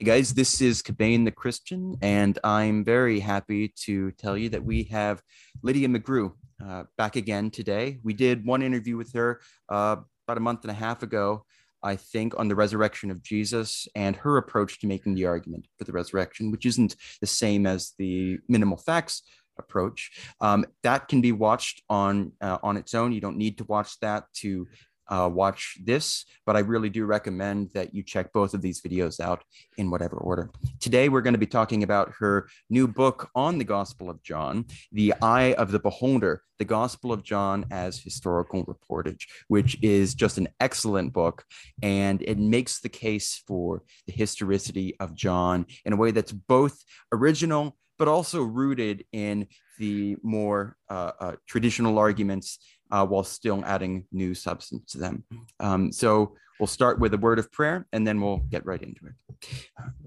Hey guys, this is Cabane the Christian, and I'm very happy to tell you that we have Lydia McGrew uh, back again today. We did one interview with her uh, about a month and a half ago, I think, on the resurrection of Jesus and her approach to making the argument for the resurrection, which isn't the same as the minimal facts approach. Um, that can be watched on uh, on its own. You don't need to watch that to uh, watch this, but I really do recommend that you check both of these videos out in whatever order. Today, we're going to be talking about her new book on the Gospel of John, The Eye of the Beholder, the Gospel of John as Historical Reportage, which is just an excellent book. And it makes the case for the historicity of John in a way that's both original, but also rooted in the more uh, uh, traditional arguments uh, while still adding new substance to them. Um, so we'll start with a word of prayer and then we'll get right into it.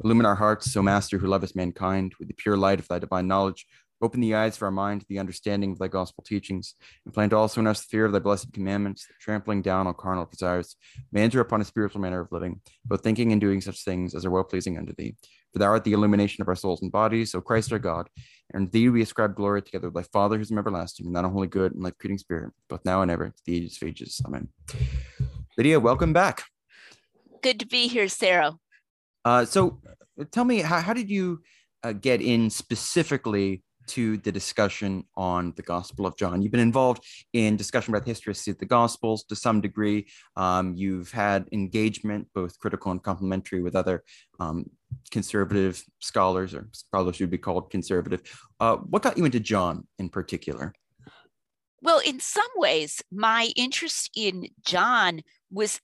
Illumine our hearts, so Master who lovest mankind, with the pure light of thy divine knowledge, open the eyes of our mind to the understanding of thy gospel teachings, and plant also in us the fear of thy blessed commandments, trampling down all carnal desires, may upon a spiritual manner of living, both thinking and doing such things as are well pleasing unto thee. For thou art the illumination of our souls and bodies, O Christ our God, and thee we ascribe glory together with thy Father who's everlasting, and thine holy good and life creating spirit, both now and ever, to the ages of ages. Amen. Lydia, welcome back. Good to be here, Sarah. Uh, so tell me, how, how did you uh, get in specifically to the discussion on the Gospel of John. You've been involved in discussion about the history of the Gospels to some degree. Um, you've had engagement, both critical and complementary, with other um, conservative scholars or scholars who'd be called conservative. Uh, what got you into John in particular? Well, in some ways, my interest in John was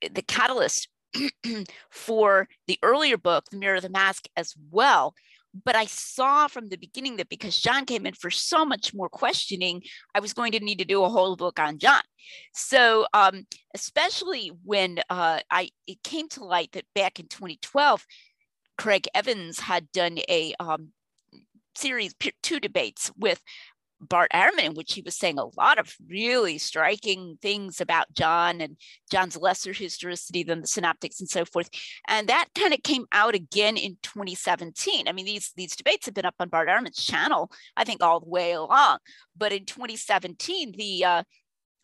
the catalyst for the earlier book, The Mirror or the Mask, as well. But I saw from the beginning that because John came in for so much more questioning, I was going to need to do a whole book on John. So, um, especially when uh, I it came to light that back in 2012, Craig Evans had done a um, series two debates with Bart Ehrman, in which he was saying a lot of really striking things about John and John's lesser historicity than the synoptics and so forth. And that kind of came out again in 2017. I mean, these, these debates have been up on Bart Ehrman's channel, I think, all the way along. But in 2017, the uh,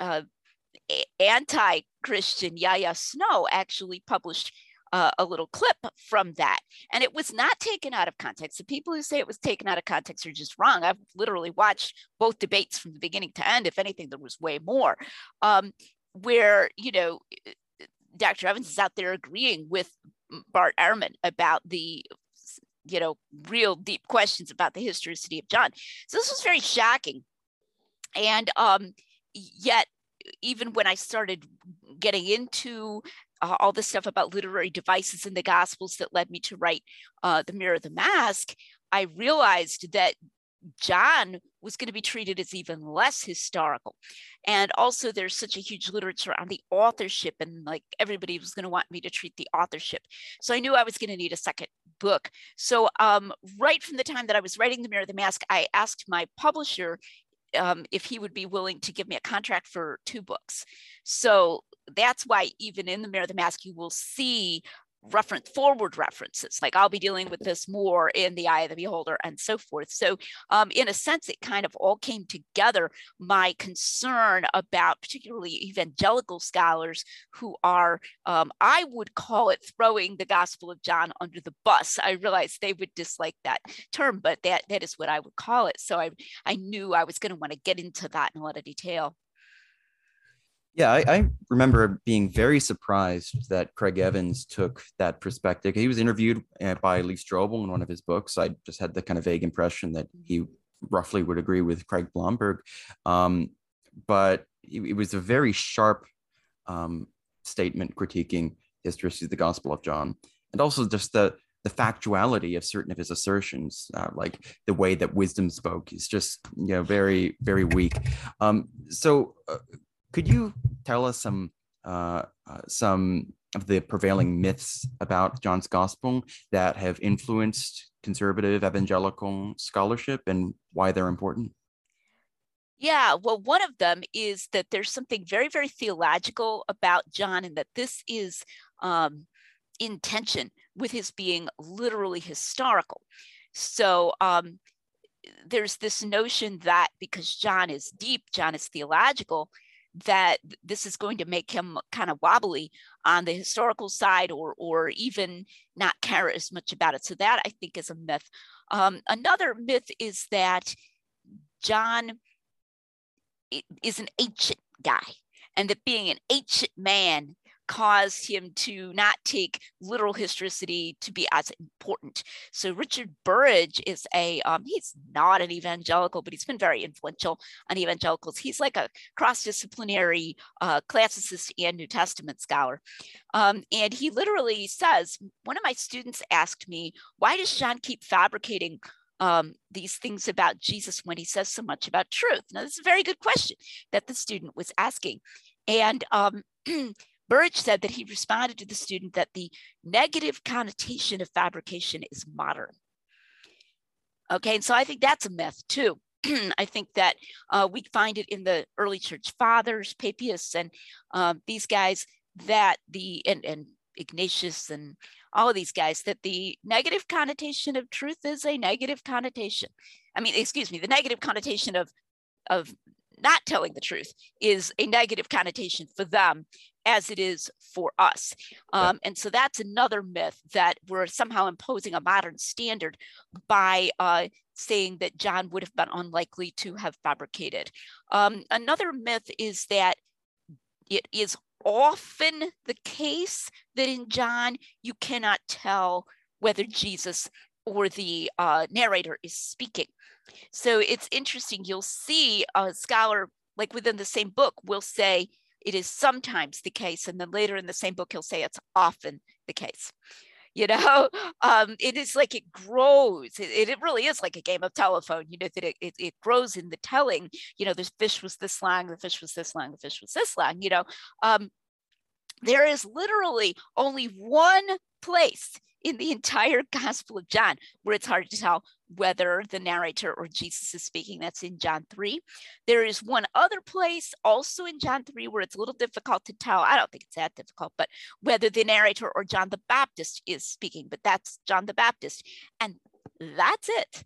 uh, anti Christian Yaya Snow actually published uh, a little clip from that. And it was not taken out of context. The people who say it was taken out of context are just wrong. I've literally watched both debates from the beginning to end. If anything, there was way more. Um, where, you know, Dr. Evans is out there agreeing with Bart Ehrman about the you know real deep questions about the historicity of John. So this was very shocking, and um, yet even when I started getting into uh, all the stuff about literary devices in the Gospels that led me to write uh, The Mirror or the Mask, I realized that John was going to be treated as even less historical. And also, there's such a huge literature on the authorship, and like everybody was going to want me to treat the authorship. So I knew I was going to need a second book. So, um, right from the time that I was writing The Mirror or the Mask, I asked my publisher um, if he would be willing to give me a contract for two books. So that's why even in the Mirror or the Mask, you will see reference forward references. Like i'll be dealing with this more in the eye of the beholder and so forth. So um, in a sense it kind of all came together. My concern about particularly evangelical scholars who are um, i would call it throwing the gospel of john under the bus. I realized they would dislike that term but that that is what i would call it. So i i knew i was going to want to get into that in a lot of detail yeah, I, I, remember being very surprised that Craig Evans took that perspective. He was interviewed uh, by Lee Strobel in one of his books. I just had the kind of vague impression that he roughly would agree with Craig Blomberg. Um, but it, it, was a very sharp um, statement critiquing history of the Gospel of John, and also just the the factuality of certain of his assertions, uh, like the way that wisdom spoke, is just you know very very weak. Um, so, uh, could you tell us some uh, uh, some of the prevailing myths about John's Gospel that have influenced conservative evangelical scholarship and why they're important? Yeah, well, one of them is that there's something very, very theological about John, and that this is um, in tension with his being literally historical. So um, there's this notion that because John is deep, John is theological, that this is going to make him kind of wobbly on the historical side or or even not care as much about it. So that I think is a myth. Um, another myth is that John is an ancient guy and that being an ancient man caused him to not take literal historicity to be as important. So Richard Burridge is a, um, he's not an evangelical, but he's been very influential on evangelicals. He's like a cross-disciplinary uh, classicist and New Testament scholar. Um, and he literally says, one of my students asked me, why does John keep fabricating um, these things about Jesus when he says so much about truth? Now, this is a very good question that the student was asking. And um, Burridge said that he responded to the student that the negative connotation of fabrication is modern. Okay, and so I think that's a myth too. I think that uh, we find it in the early church fathers, Papias, and um, these guys that the and, and Ignatius and all of these guys that the negative connotation of truth is a negative connotation. I mean, excuse me, the negative connotation of of not telling the truth is a negative connotation for them as it is for us. Um, and so that's another myth that we're somehow imposing a modern standard by uh, saying that John would have been unlikely to have fabricated. Um, another myth is that it is often the case that in John you cannot tell whether Jesus or the uh, narrator is speaking. So it's interesting. You'll see a scholar, like within the same book, will say it is sometimes the case. And then later in the same book, he'll say it's often the case. You know, um, it is like it grows. It, it really is like a game of telephone, you know, that it, it, it grows in the telling. You know, the fish was this long, the fish was this long, the fish was this long, you know. Um, there is literally only one place in the entire Gospel of John, where it's hard to tell whether the narrator or Jesus is speaking. That's in John 3. There is one other place also in John 3 where it's a little difficult to tell. I don't think it's that difficult, but whether the narrator or John the Baptist is speaking, but that's John the Baptist. And that's it.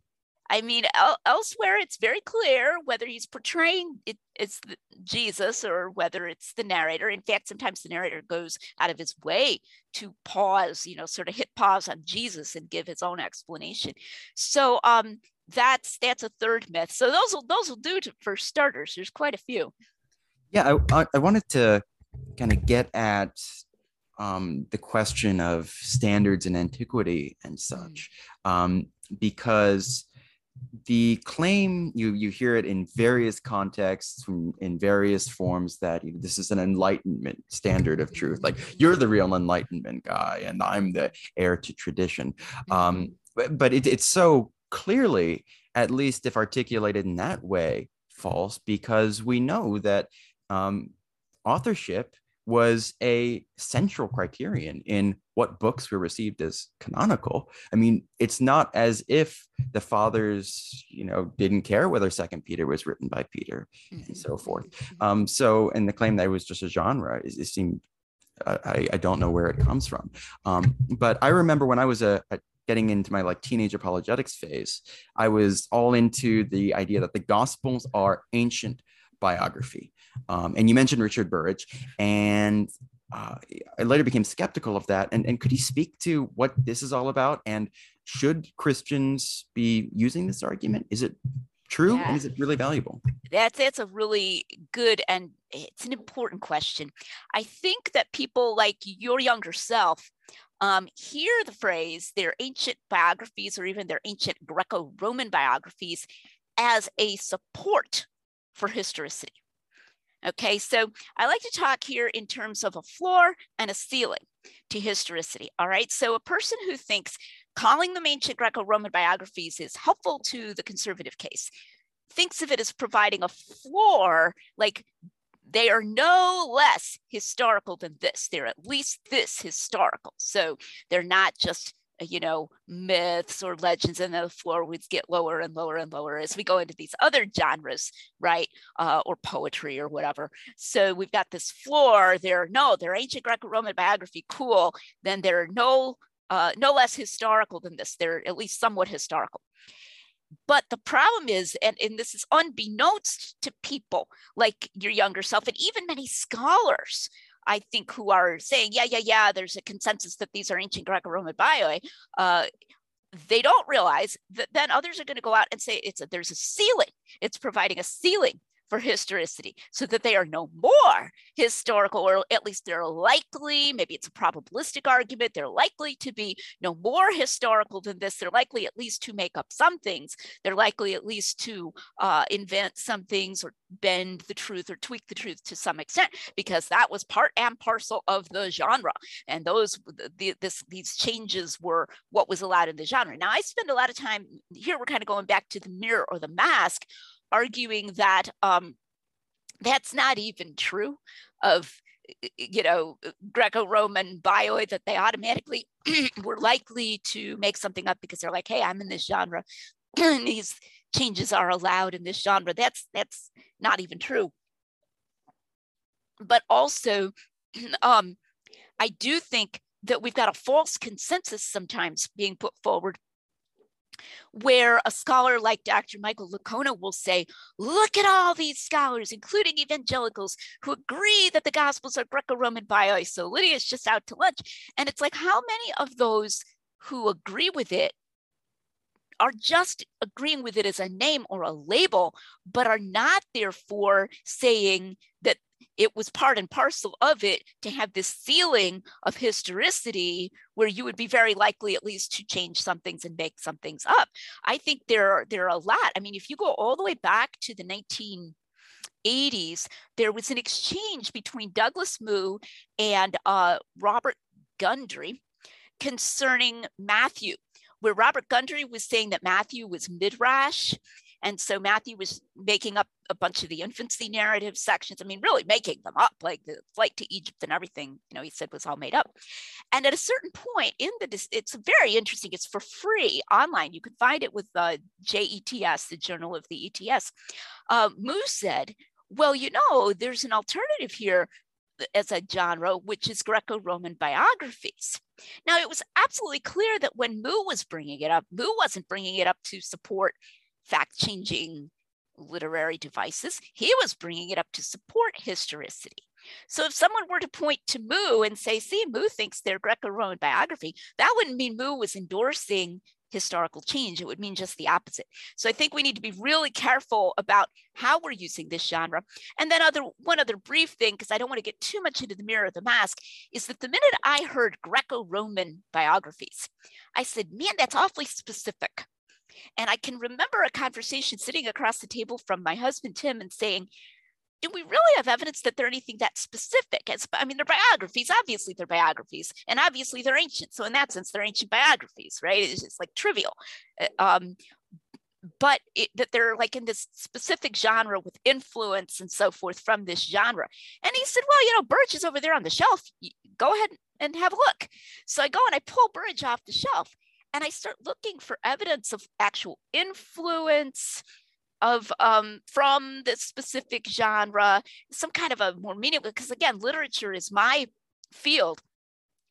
I mean, el- elsewhere it's very clear whether he's portraying it, it's Jesus or whether it's the narrator. In fact, sometimes the narrator goes out of his way to pause, you know, sort of hit pause on Jesus and give his own explanation. So um, that's that's a third myth. So those will those will do to, for starters. There's quite a few. Yeah, I, I wanted to kind of get at um, the question of standards and antiquity and mm. such, um, because the claim you you hear it in various contexts in various forms that you know, this is an enlightenment standard of truth like you're the real enlightenment guy and i'm the heir to tradition um, mm-hmm. but, but it, it's so clearly at least if articulated in that way false because we know that um, authorship was a central criterion in what books were received as canonical. I mean, it's not as if the fathers, you know, didn't care whether Second Peter was written by Peter mm-hmm. and so forth. Mm-hmm. Um, so, and the claim that it was just a genre, it, it seemed, uh, I, I don't know where it comes from. Um, but I remember when I was a, a getting into my like teenage apologetics phase, I was all into the idea that the Gospels are ancient biography. Um, and you mentioned Richard Burridge, and uh, I later became skeptical of that. And, and could he speak to what this is all about? And should Christians be using this argument? Is it true yeah. and is it really valuable? That's that's a really good and it's an important question. I think that people like your younger self um, hear the phrase their ancient biographies or even their ancient Greco-Roman biographies as a support for historicity. Okay, so I like to talk here in terms of a floor and a ceiling to historicity. All right, so a person who thinks calling them ancient Greco Roman biographies is helpful to the conservative case thinks of it as providing a floor, like they are no less historical than this. They're at least this historical. So they're not just you know, myths or legends, and the floor would get lower and lower and lower as we go into these other genres, right? Uh, or poetry or whatever. So we've got this floor. There, no, they're ancient Greco-Roman biography, cool. Then there are no, uh, no less historical than this. They're at least somewhat historical. But the problem is, and, and this is unbeknownst to people like your younger self, and even many scholars, I think, who are saying, yeah, yeah, yeah, there's a consensus that these are ancient Greco-Roman bio, uh, they don't realize that then others are going to go out and say it's a, there's a ceiling. It's providing a ceiling for historicity so that they are no more historical, or at least they're likely, maybe it's a probabilistic argument, they're likely to be no more historical than this. They're likely at least to make up some things. They're likely at least to uh, invent some things or bend the truth or tweak the truth to some extent, because that was part and parcel of the genre. And those, the, this, these changes were what was allowed in the genre. Now, I spend a lot of time here, we're kind of going back to the mirror or the mask arguing that um, that's not even true of you know greco-roman bio that they automatically were likely to make something up because they're like hey i'm in this genre. These changes are allowed in this genre. That's that's not even true. But also um, i do think that we've got a false consensus sometimes being put forward where a scholar like Dr. Michael Licona will say, look at all these scholars, including evangelicals, who agree that the Gospels are Greco-Roman bio. So Lydia's just out to lunch. And it's like, how many of those who agree with it are just agreeing with it as a name or a label, but are not therefore saying that it was part and parcel of it to have this feeling of historicity where you would be very likely at least to change some things and make some things up. I think there are, there are a lot. I mean, if you go all the way back to the 1980s, there was an exchange between Douglas Moo and uh, Robert Gundry concerning Matthew, where Robert Gundry was saying that Matthew was midrash and so Matthew was making up a bunch of the infancy narrative sections. I mean, really making them up, like the flight to Egypt and everything, you know, he said was all made up. And at a certain point in the, it's very interesting. It's for free online. You can find it with uh, JETS, the Journal of the ETS. Uh, Moo said, well, you know, there's an alternative here as a genre, which is Greco Roman biographies. Now, it was absolutely clear that when Moo was bringing it up, Moo wasn't bringing it up to support fact changing literary devices. He was bringing it up to support historicity. So if someone were to point to Moo and say, see, Moo thinks they're Greco-Roman biography, that wouldn't mean Moo was endorsing historical change. It would mean just the opposite. So I think we need to be really careful about how we're using this genre. And then other one other brief thing, because I don't want to get too much into the mirror or the mask, is that the minute I heard Greco-Roman biographies, I said, man, that's awfully specific. And I can remember a conversation sitting across the table from my husband, Tim, and saying, do we really have evidence that they're anything that specific? As, I mean, they're biographies. Obviously, they're biographies, and obviously they're ancient. So in that sense, they're ancient biographies, right? It's just like trivial. Uh, um, but it, that they're like in this specific genre with influence and so forth from this genre. And he said, well, you know, Burridge is over there on the shelf. Go ahead and have a look. So I go and I pull Burridge off the shelf and I start looking for evidence of actual influence of um, from this specific genre, some kind of a more meaningful, because again, literature is my field.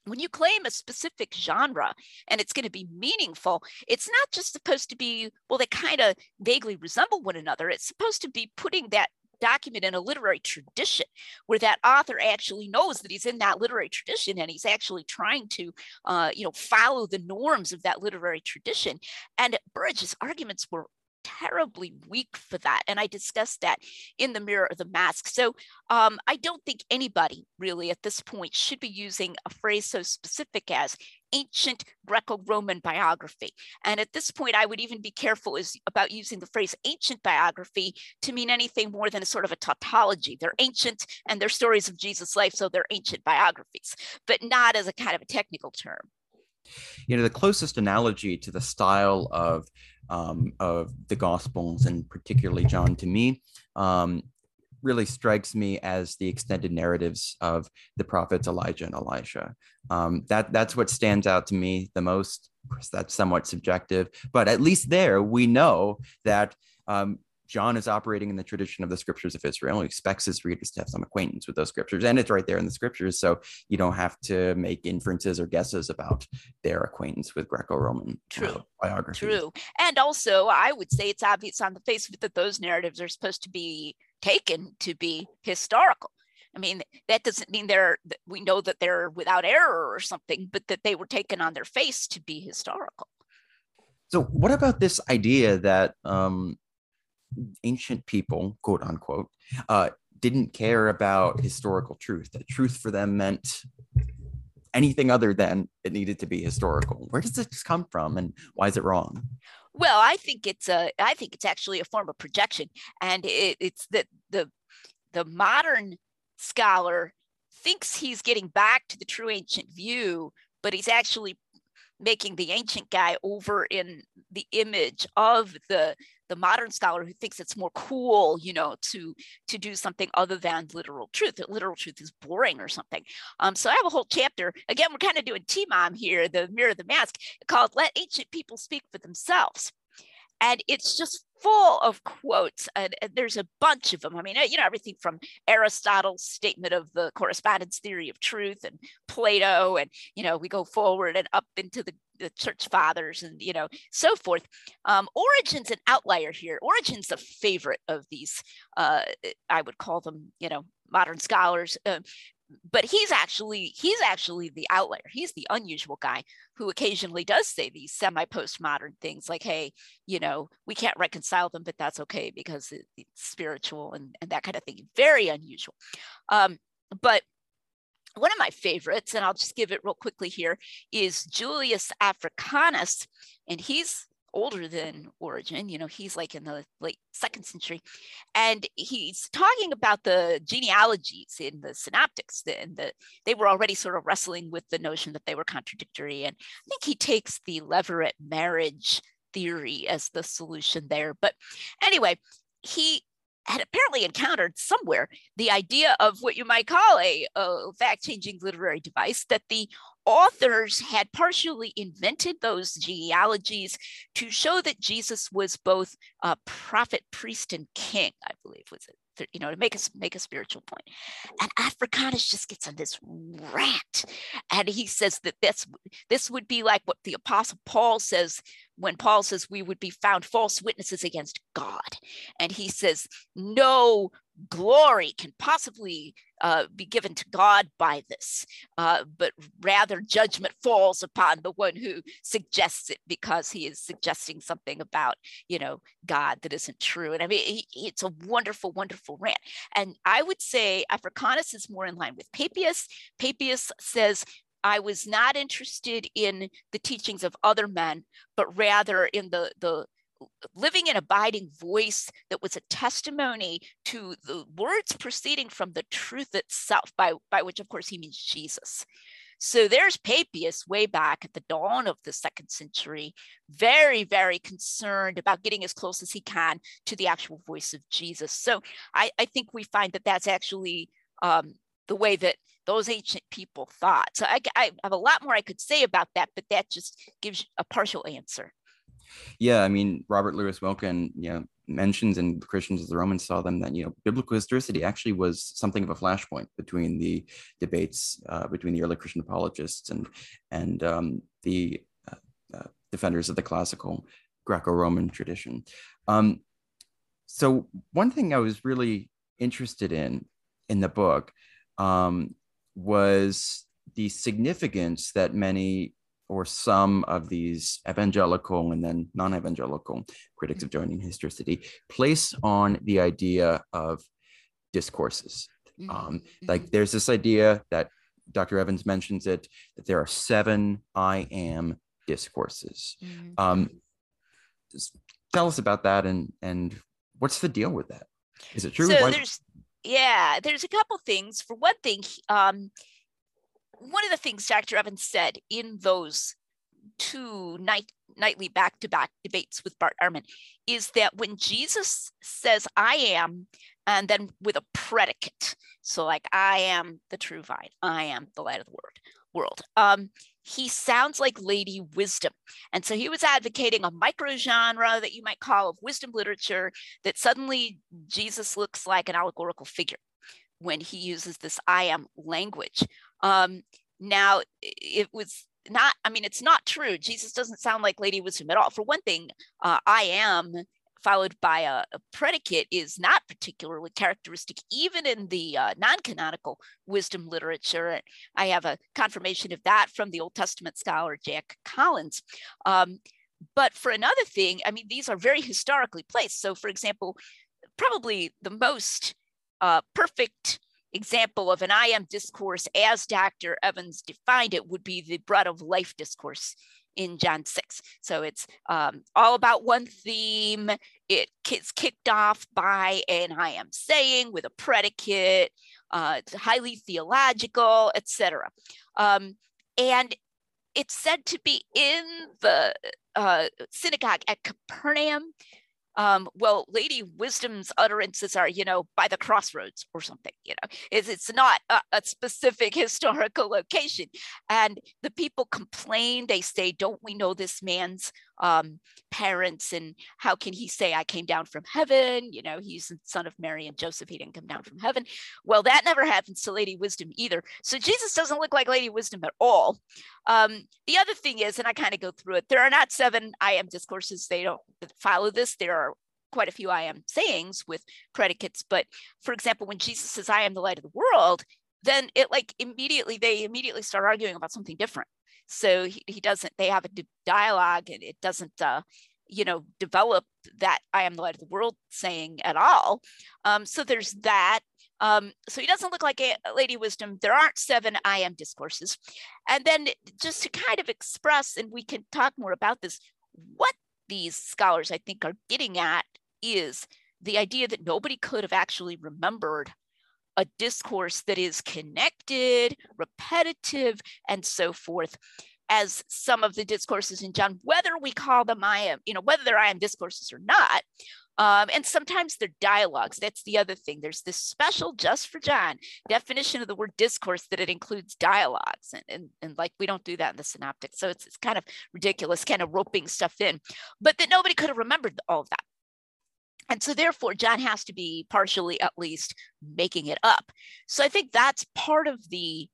When you claim a specific genre and it's going to be meaningful, it's not just supposed to be, well, they kind of vaguely resemble one another. It's supposed to be putting that document in a literary tradition where that author actually knows that he's in that literary tradition and he's actually trying to uh, you know follow the norms of that literary tradition and Burridge's arguments were terribly weak for that. And I discussed that in the mirror or the mask. So um, I don't think anybody really at this point should be using a phrase so specific as ancient Greco-Roman biography. And at this point, I would even be careful is about using the phrase ancient biography to mean anything more than a sort of a tautology. They're ancient and they're stories of Jesus' life, so they're ancient biographies, but not as a kind of a technical term. You know, the closest analogy to the style of um, of the Gospels and particularly John to me um, really strikes me as the extended narratives of the prophets Elijah and Elisha. Um, that that's what stands out to me the most Of course, that's somewhat subjective, but at least there we know that um, John is operating in the tradition of the scriptures of Israel. He expects his readers to have some acquaintance with those scriptures, and it's right there in the scriptures. So you don't have to make inferences or guesses about their acquaintance with Greco-Roman True. uh, biography. True. And also, I would say it's obvious on the face of it that those narratives are supposed to be taken to be historical. I mean, that doesn't mean they're, we know that they're without error or something, but that they were taken on their face to be historical. So, what about this idea that um, ancient people, quote unquote, uh, didn't care about historical truth? That truth for them meant anything other than it needed to be historical. Where does this come from, and why is it wrong? Well, I think it's a, I think it's actually a form of projection, and it, it's that the the modern scholar thinks he's getting back to the true ancient view, but he's actually making the ancient guy over in the image of the the modern scholar who thinks it's more cool you know to to do something other than literal truth that literal truth is boring or something. Um so i have a whole chapter. Again we're kind of doing t-mom here the mirror or the mask called let ancient people speak for themselves. And it's just full of quotes and, and, there's a bunch of them i mean you know everything from aristotle's statement of the correspondence theory of truth and plato and you know we go forward and up into the, the church fathers and you know so forth. Um, origen's an outlier here. Origen's a favorite of these uh, i would call them you know modern scholars. Uh, but he's actually he's actually the outlier. He's the unusual guy who occasionally does say these semi postmodern things like hey you know we can't reconcile them but that's okay because it's spiritual and, and that kind of thing. Very unusual. Um, but one of my favorites and i'll just give it real quickly here is julius africanus and he's older than Origen. You know, he's like in the late second century, and he's talking about the genealogies in the synoptics. And the they were already sort of wrestling with the notion that they were contradictory. And I think he takes the Levirate marriage theory as the solution there. But anyway, he had apparently encountered somewhere the idea of what you might call a, a fact changing literary device that the authors had partially invented those genealogies to show that Jesus was both a prophet, priest, and king, I believe was it you know, to make us make a spiritual point. And Africanus just gets on this rant, and he says that this this would be like what the Apostle Paul says when Paul says we would be found false witnesses against God, and he says no glory can possibly uh, be given to God by this, uh, but rather judgment falls upon the one who suggests it because he is suggesting something about, you know, God that isn't true. And I mean, it's a wonderful, wonderful rant. And I would say Africanus is more in line with Papias. Papias says I was not interested in the teachings of other men, but rather in the the living and abiding voice that was a testimony to the words proceeding from the truth itself, by, by which, of course, he means Jesus. So there's Papias way back at the dawn of the second century, very, very concerned about getting as close as he can to the actual voice of Jesus. So I, I think we find that that's actually um, the way that those ancient people thought. So I, I have a lot more I could say about that, but that just gives a partial answer. Yeah, I mean, Robert Louis Wilken, you know, mentions in Christians as the Romans saw them that you know biblical historicity actually was something of a flashpoint between the debates uh, between the early Christian apologists and and um, the uh, uh, defenders of the classical Greco-Roman tradition. Um, so one thing I was really interested in in the book um, was the significance that many or some of these evangelical and then non-evangelical critics of Johannine historicity place on the idea of discourses. Mm-hmm. Um, like mm-hmm. there's this idea that Dr. Evans mentions it that there are seven I am discourses. Mm-hmm. Um, tell us about that and and what's the deal with that? Is it true? So Why- there's yeah, there's a couple things. For one thing, um, one of the things Dr. Evans said in those two night, nightly back to back debates with Bart Ehrman is that when Jesus says, I am, and then with a predicate, so like, I am the true vine, I am the light of the world, world. Um, he sounds like Lady Wisdom. And so he was advocating a micro genre that you might call of wisdom literature that suddenly Jesus looks like an allegorical figure when he uses this I am language. Um, now, it was not, I mean, it's not true. Jesus doesn't sound like Lady Wisdom at all. For one thing, uh, I am followed by a, a, predicate is not particularly characteristic, even in the uh, non canonical wisdom literature. I have a confirmation of that from the Old Testament scholar Jack Collins. Um, but for another thing, I mean, these are very historically placed. So, for example, probably the most uh, perfect example of an I am discourse as Dr. Evans defined it would be the bread of life discourse in John 6. So it's um, all about one theme. It gets kicked off by an I am saying with a predicate, uh, it's highly theological, etc. Um, and it's said to be in the uh, synagogue at Capernaum um, well, Lady Wisdom's utterances are, you know, by the crossroads or something, you know, it's, it's not a, a specific historical location. And the people complain, they say, don't we know this man's um, parents and how can he say I came down from heaven? You know, he's the son of Mary and Joseph, he didn't come down from heaven. Well, that never happens to Lady Wisdom either. So Jesus doesn't look like Lady Wisdom at all. Um, the other thing is, and I kind of go through it, there are not seven I am discourses. They don't follow this. There are quite a few I am sayings with predicates. But for example, when Jesus says, I am the light of the world, then it like immediately, they immediately start arguing about something different. So he, he doesn't, they have a dialogue and it doesn't, uh, you know, develop that I am the light of the world saying at all. Um, so there's that. Um, so he doesn't look like a Lady Wisdom. There aren't seven I am discourses. And then just to kind of express, and we can talk more about this, what these scholars I think are getting at is the idea that nobody could have actually remembered a discourse that is connected, repetitive, and so forth as some of the discourses in John, whether we call them I am, you know, whether they're I am discourses or not. Um, and sometimes they're dialogues. That's the other thing. There's this special, just for John, definition of the word discourse that it includes dialogues. And, and, and like we don't do that in the synoptic. So it's, it's kind of ridiculous, kind of roping stuff in, but that nobody could have remembered all of that. And so, therefore, John has to be partially at least making it up. So, I think that's part of the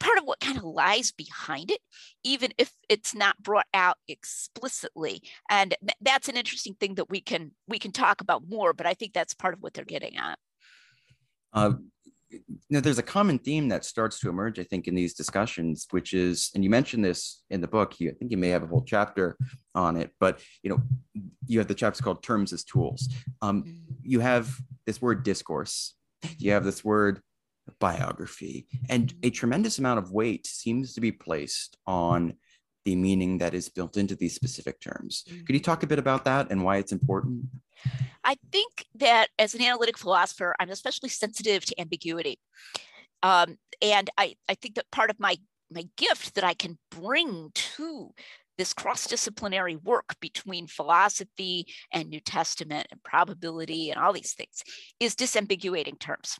part of what kind of lies behind it, even if it's not brought out explicitly. And that's an interesting thing that we can we can talk about more. But I think that's part of what they're getting at. Uh, you know, there's a common theme that starts to emerge, I think, in these discussions, which is, and you mentioned this in the book. You, I think you may have a whole chapter on it, but you know, you have the chapter called "Terms as Tools." Um, mm. you have this word discourse. You have this word biography, and a tremendous amount of weight seems to be placed on the meaning that is built into these specific terms. Could you talk a bit about that and why it's important? I think that as an analytic philosopher, I'm especially sensitive to ambiguity. Um, and I, I think that part of my, my gift that I can bring to this cross-disciplinary work between philosophy and New Testament and probability and all these things is disambiguating terms.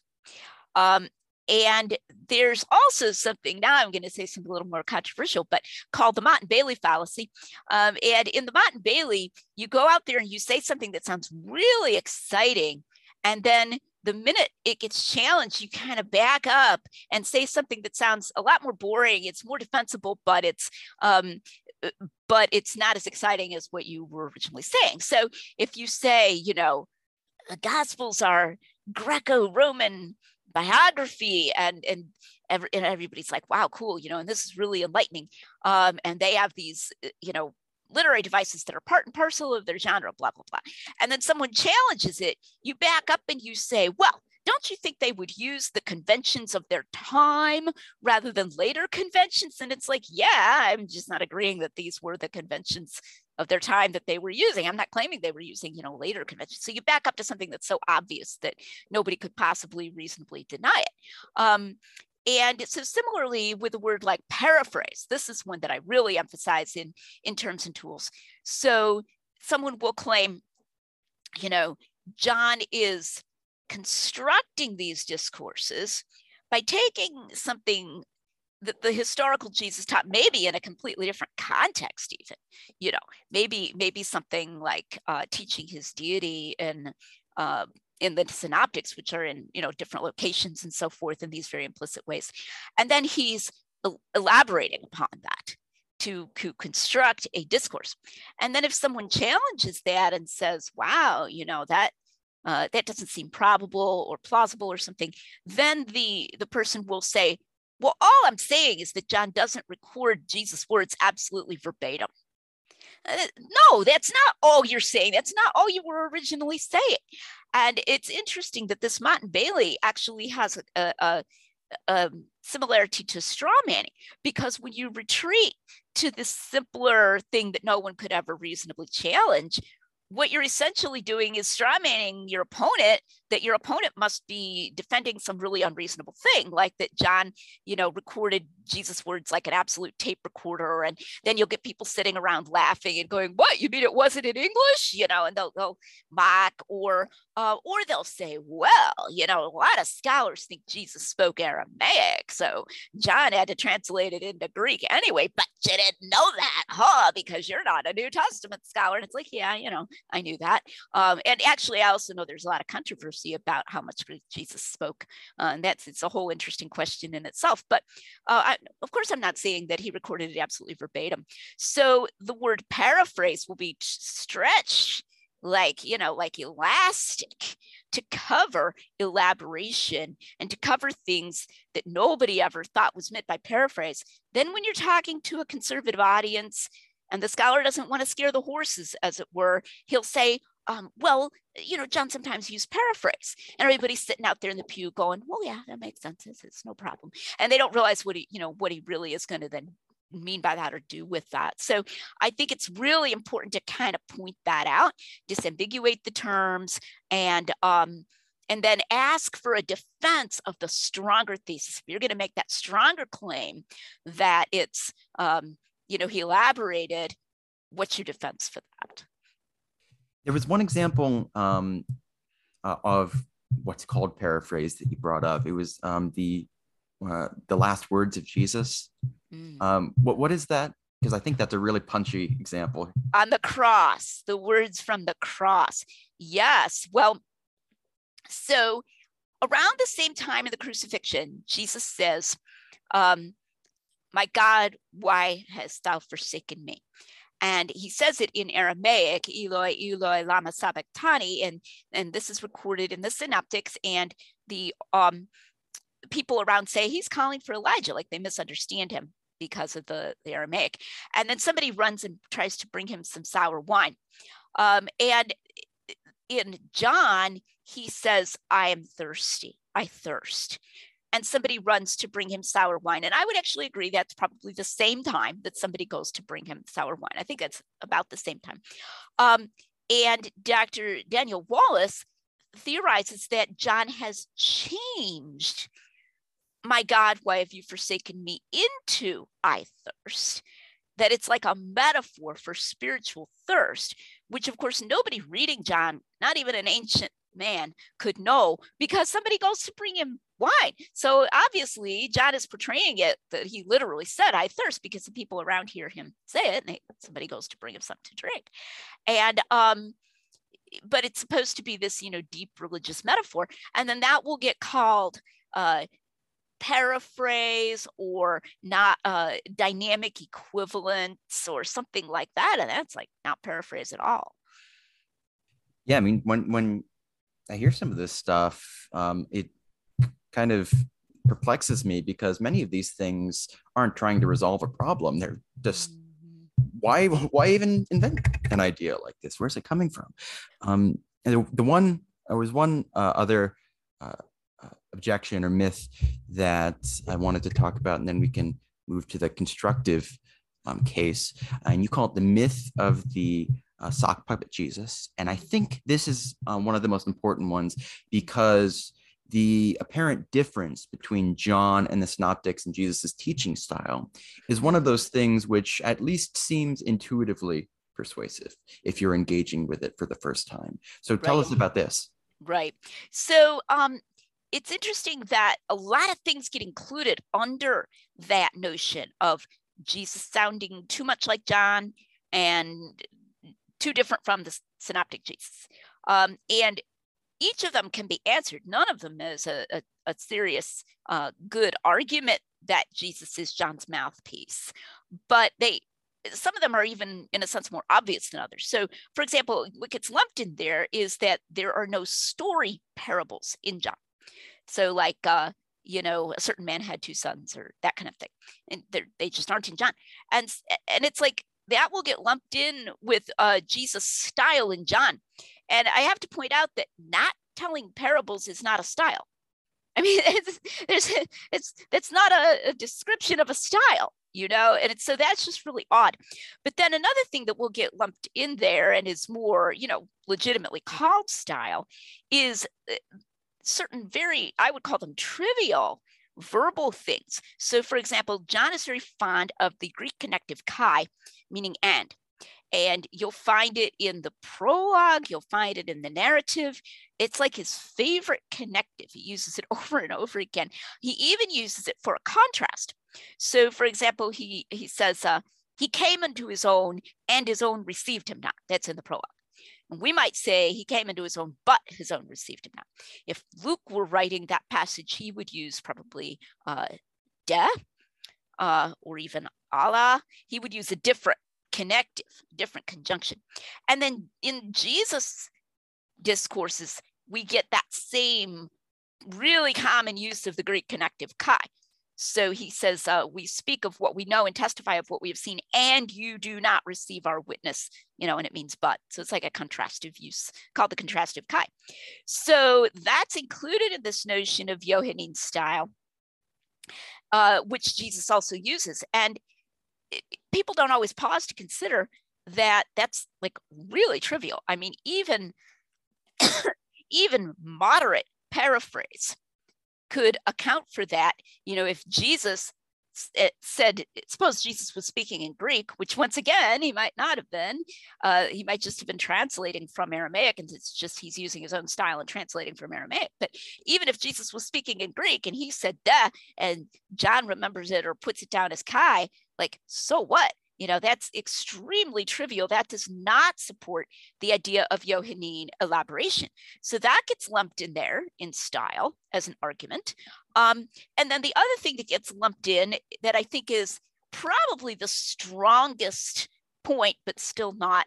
Um, and there's also something, now I'm going to say something a little more controversial, but called the Motte and Bailey fallacy. Um, and in the Motte and Bailey, you go out there and you say something that sounds really exciting. And then the minute it gets challenged, you kind of back up and say something that sounds a lot more boring. It's more defensible, but it's um, uh, but it's not as exciting as what you were originally saying. So if you say, you know, the Gospels are Greco-Roman biography and and every, and everybody's like wow cool you know and this is really enlightening um, and they have these uh, you know literary devices that are part and parcel of their genre blah blah blah and then someone challenges it you back up and you say well don't you think they would use the conventions of their time rather than later conventions? And it's like, yeah, I'm just not agreeing that these were the conventions of their time that they were using. I'm not claiming they were using, you know, later conventions. So you back up to something that's so obvious that nobody could possibly reasonably deny it. Um, and so similarly with a word like paraphrase, this is one that I really emphasize in, in terms and tools. So someone will claim, you know, John is constructing these discourses by taking something the, the historical Jesus taught maybe in a completely different context, even, you know, maybe, maybe something like uh, teaching his deity in, uh, in the synoptics, which are in, you know, different locations and so forth in these very implicit ways. And then he's elaborating upon that to, to construct a discourse. And then if someone challenges that and says, wow, you know, that uh, that doesn't seem probable or plausible or something, then the, the person will say, well, all I'm saying is that John doesn't record Jesus' words absolutely verbatim. Uh, no, that's not all you're saying. That's not all you were originally saying. And it's interesting that this and Bailey actually has a, a, a similarity to straw manning because when you retreat to this simpler thing that no one could ever reasonably challenge, what you're essentially doing is strawmanning your opponent that your opponent must be defending some really unreasonable thing like that john you know recorded jesus words like an absolute tape recorder and then you'll get people sitting around laughing and going what? You mean it wasn't in english? You know and they'll go mock or uh, or they'll say well you know a lot of scholars think jesus spoke aramaic so john had to translate it into greek anyway but you didn't know that huh? Because you're not a new testament scholar. And it's like yeah you know I knew that. Um, and actually, I also know there's a lot of controversy about how much Jesus spoke. Uh, and that's it's a whole interesting question in itself. But uh, I, of course, I'm not saying that he recorded it absolutely verbatim. So the word paraphrase will be stretched like you know like elastic to cover elaboration and to cover things that nobody ever thought was meant by paraphrase then when you're talking to a conservative audience and the scholar doesn't want to scare the horses, as it were. He'll say, um, well, you know, John sometimes used paraphrase, and everybody's sitting out there in the pew going, well, yeah, that makes sense. It's, it's no problem. And they don't realize what he, you know, what he really is going to then mean by that or do with that. So I think it's really important to kind of point that out, disambiguate the terms, and um, and then ask for a defense of the stronger thesis. If you're going to make that stronger claim that it's um, you know, he elaborated. What's your defense for that? There was one example um, uh, of what's called paraphrase that you brought up. It was um, the uh, the last words of Jesus. Mm. Um, what what is that? Because I think that's a really punchy example. On the cross, the words from the cross. Yes. Well, so around the same time in the crucifixion, Jesus says, um, my God, why hast thou forsaken me? And he says it in Aramaic, Eloi, Eloi, lama sabachthani, and, and this is recorded in the synoptics. And the um, people around say he's calling for Elijah, like they misunderstand him because of the, the Aramaic. And then somebody runs and tries to bring him some sour wine. Um, and in John, he says, I am thirsty. I thirst and somebody runs to bring him sour wine. And I would actually agree that's probably the same time that somebody goes to bring him sour wine. I think that's about the same time. Um, and Dr. Daniel Wallace theorizes that John has changed, my God, why have you forsaken me, into I thirst. That it's like a metaphor for spiritual thirst, which of course nobody reading John, not even an ancient man, could know because somebody goes to bring him wine. So obviously, John is portraying it that he literally said, I thirst because the people around hear him say it, and they, somebody goes to bring him something to drink. And, um, but it's supposed to be this, you know, deep religious metaphor. And then that will get called uh, paraphrase or not uh, dynamic equivalence or something like that. And that's like not paraphrase at all. Yeah, I mean, when when I hear some of this stuff, um, it kind of perplexes me because many of these things aren't trying to resolve a problem. They're just why why even invent an idea like this? Where's it coming from? Um, and the, the one there was one uh, other uh, uh, objection or myth that I wanted to talk about, and then we can move to the constructive um, case. And you call it the myth of the uh, sock puppet Jesus. And I think this is uh, one of the most important ones because the apparent difference between John and the synoptics and Jesus' teaching style is one of those things which at least seems intuitively persuasive if you're engaging with it for the first time. So tell right. us about this. Right. So um it's interesting that a lot of things get included under that notion of Jesus sounding too much like John and too different from the synoptic Jesus. Um, and each of them can be answered. None of them is a, a, a serious, uh, good argument that Jesus is John's mouthpiece. But they, some of them are even in a sense more obvious than others. So, for example, what gets lumped in there is that there are no story parables in John. So, like, uh, you know, a certain man had two sons, or that kind of thing, and they just aren't in John. And and it's like that will get lumped in with uh, Jesus' style in John. And I have to point out that not telling parables is not a style. I mean, it's, there's, it's, it's not a, a description of a style, you know, and so that's just really odd. But then another thing that will get lumped in there and is more, you know, legitimately called style is uh, certain very, I would call them trivial verbal things. So, for example, John is very fond of the Greek connective kai, meaning and. And you'll find it in the prologue, you'll find it in the narrative. It's like his favorite connective. He uses it over and over again. He even uses it for a contrast. So, for example, he, he says, uh, He came into his own, and his own received him not. That's in the prologue. And we might say he came into his own, but his own received him not. If Luke were writing that passage, he would use probably uh, de uh, or even alla. He would use a different connective, different conjunction. And then in Jesus' discourses, we get that same really common use of the Greek connective kai. So he says, uh, We speak of what we know and testify of what we have seen, and you do not receive our witness, you know, and it means but. So it's like a contrastive use called the contrastive kai. So that's included in this notion of Johannine style, uh, which Jesus also uses. And people don't always pause to consider that that's like really trivial. I mean, even even moderate paraphrase could account for that. You know, if Jesus said, suppose Jesus was speaking in Greek, which once again, he might not have been. Uh, he might just have been translating from Aramaic, and it's just he's using his own style and translating from Aramaic. But even if Jesus was speaking in Greek and he said da, and John remembers it or puts it down as kai, like, so what? You know, that's extremely trivial. That does not support the idea of Johannine elaboration. So that gets lumped in there in style as an argument. Um, and then the other thing that gets lumped in that I think is probably the strongest point, but still not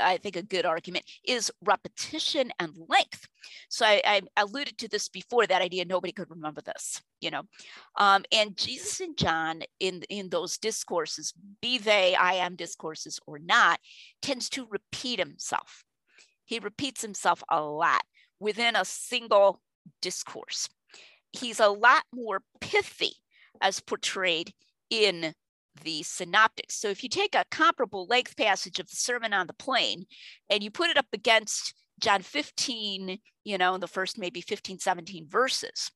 I think a good argument is repetition and length. So I, I, alluded to this before that idea nobody could remember this, you know. Um, and Jesus and John in in those discourses, be they I am discourses or not, tends to repeat himself. He repeats himself a lot within a single discourse. He's a lot more pithy as portrayed in the synoptics. So if you take a comparable length passage of the Sermon on the Plain and you put it up against John 15, you know, in the first maybe 15, 17 verses,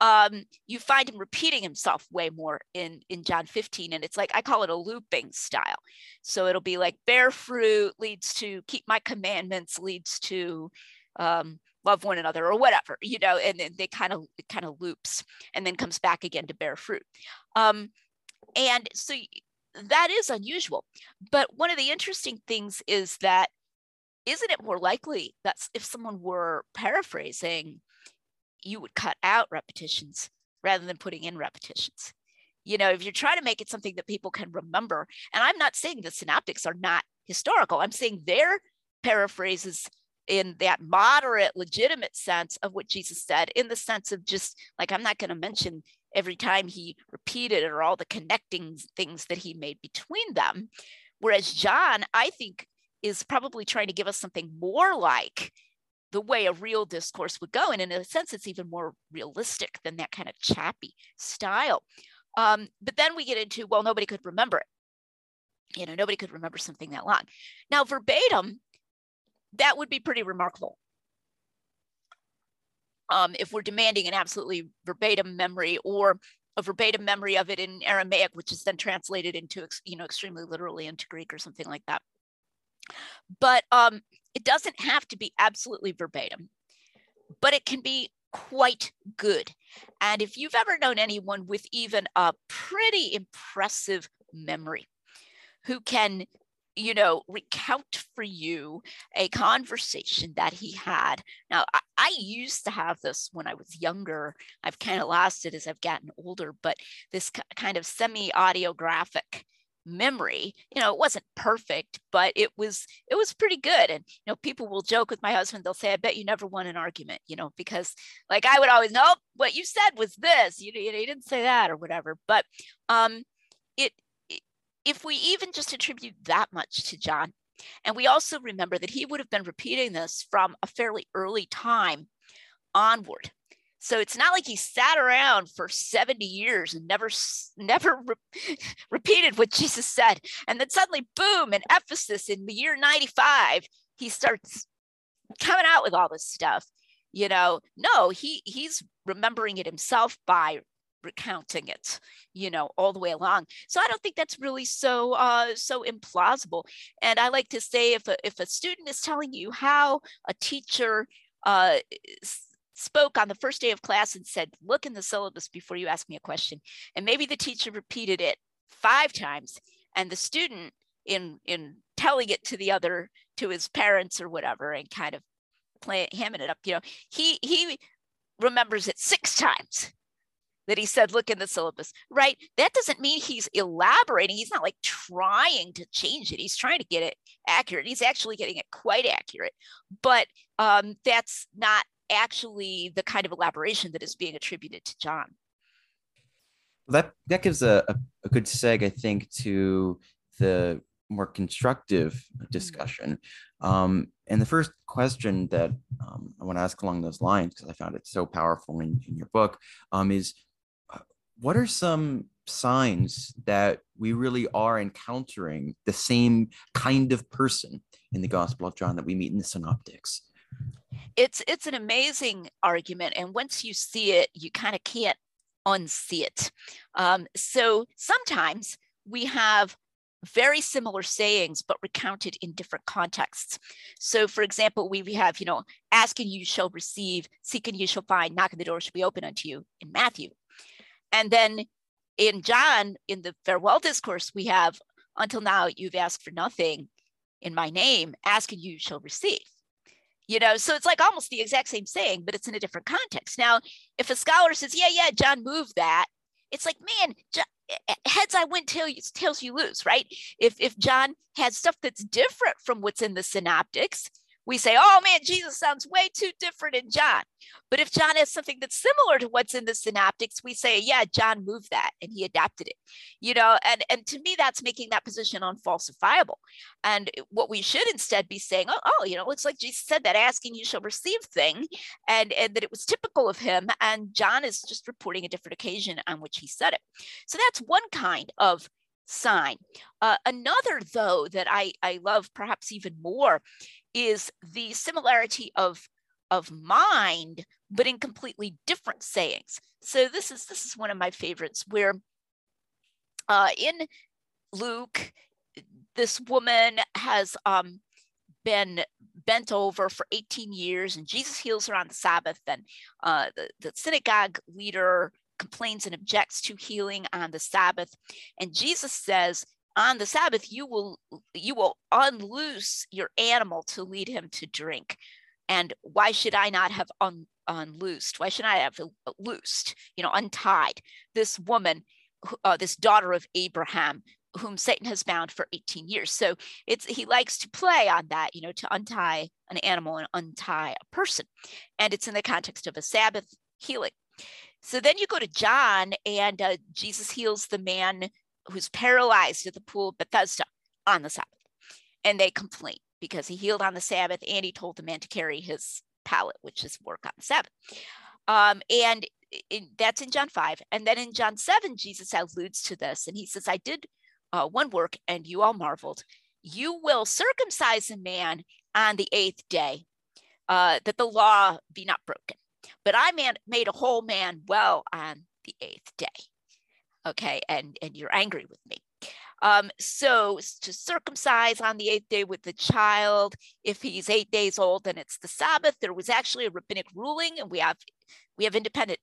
um, you find him repeating himself way more in, in John 15. And it's like, I call it a looping style. So it'll be like bear fruit leads to keep my commandments, leads to um, love one another or whatever, you know, and then they kind of, it kind of loops and then comes back again to bear fruit. Um, and so that is unusual. But one of the interesting things is that isn't it more likely that if someone were paraphrasing, you would cut out repetitions rather than putting in repetitions? You know, if you're trying to make it something that people can remember, and I'm not saying the synoptics are not historical, I'm saying their paraphrases in that moderate, legitimate sense of what Jesus said, in the sense of just like, I'm not going to mention every time he repeated or all the connecting things that he made between them. Whereas John, I think, is probably trying to give us something more like the way a real discourse would go. And in a sense, it's even more realistic than that kind of chappy style. Um, but then we get into, well, nobody could remember it. You know, nobody could remember something that long. Now, verbatim, that would be pretty remarkable um, if we're demanding an absolutely verbatim memory or a verbatim memory of it in Aramaic, which is then translated into, you know, extremely literally into Greek or something like that. But um, it doesn't have to be absolutely verbatim, but it can be quite good. And if you've ever known anyone with even a pretty impressive memory who can you know, recount for you a conversation that he had. Now, I, I, used to have this when I was younger. I've kind of lost it as I've gotten older, but this kind of semi audiographic memory you know it wasn't perfect but it was it was pretty good and you know people will joke with my husband they'll say i bet you never won an argument you know because like i would always nope what you said was this you, you, you didn't say that or whatever but um it if we even just attribute that much to John, and we also remember that he would have been repeating this from a fairly early time onward. So it's not like he sat around for 70 years and never never re- repeated what Jesus said. And then suddenly, boom, in Ephesus in the year 95, he starts coming out with all this stuff. You know, no, he he's remembering it himself by recounting it you know all the way along. So i don't think that's really so uh so implausible. And i like to say if a, if a student is telling you how a teacher uh spoke on the first day of class and said look in the syllabus before you ask me a question and maybe the teacher repeated it five times and the student in in telling it to the other to his parents or whatever and kind of play hamming it up you know he he remembers it six times that he said, look in the syllabus, right? That doesn't mean he's elaborating. He's not like trying to change it. He's trying to get it accurate. He's actually getting it quite accurate. But um, that's not actually the kind of elaboration that is being attributed to John. That that gives a, a, a good seg, I think, to the more constructive mm-hmm. discussion. Um, and the first question that um, I want to ask along those lines, because I found it so powerful in, in your book, um, is what are some signs that we really are encountering the same kind of person in the Gospel of John that we meet in the Synoptics? It's it's an amazing argument, and once you see it, you kind of can't unsee it. Um, so sometimes we have very similar sayings, but recounted in different contexts. So, for example, we, we have, you know, asking you shall receive, seeking you shall find, knocking the door shall be open unto you in Matthew. And then in John, in the farewell discourse, we have, until now you've asked for nothing in my name, ask and you shall receive. You know, so it's like almost the exact same saying, but it's in a different context. Now, if a scholar says, yeah, yeah, John moved that, it's like, man, John, eh, eh, heads I win, tail tails you lose, right? If if John has stuff that's different from what's in the synoptics, we say, oh man, Jesus sounds way too different in John. But if John has something that's similar to what's in the synoptics, we say, yeah, John moved that and he adapted it. You know, and, and to me, that's making that position unfalsifiable. And what we should instead be saying, oh, oh, you know, looks like Jesus said that asking you shall receive thing, and, and that it was typical of him. And John is just reporting a different occasion on which he said it. So that's one kind of sign. Uh, another, though, that I, I love perhaps even more is the similarity of of mind but in completely different sayings. So this is this is one of my favorites where uh, in luke this woman has um, been bent over for 18 years and jesus heals her on the sabbath and uh, the, the synagogue leader complains and objects to healing on the sabbath. And jesus says on the Sabbath, you will you will unloose your animal to lead him to drink. And why should I not have un, unloosed? Why should I have loosed, you know, untied this woman, uh, this daughter of Abraham, whom Satan has bound for 18 years? So it's he likes to play on that, you know, to untie an animal and untie a person. And it's in the context of a Sabbath healing. So then you go to John, and uh, Jesus heals the man who's paralyzed at the pool of Bethesda on the Sabbath. And they complain because he healed on the Sabbath and he told the man to carry his pallet, which is work on the Sabbath. Um, and in, that's in John 5. And then in John 7, Jesus alludes to this and he says, I did uh, one work and you all marveled. You will circumcise a man on the eighth day, uh, that the law be not broken. But I man, made a whole man well on the eighth day okay and and you're angry with me Um, so to circumcise on the eighth day with the child, if he's eight days old, then it's the Sabbath. There was actually a rabbinic ruling, and we have we have independent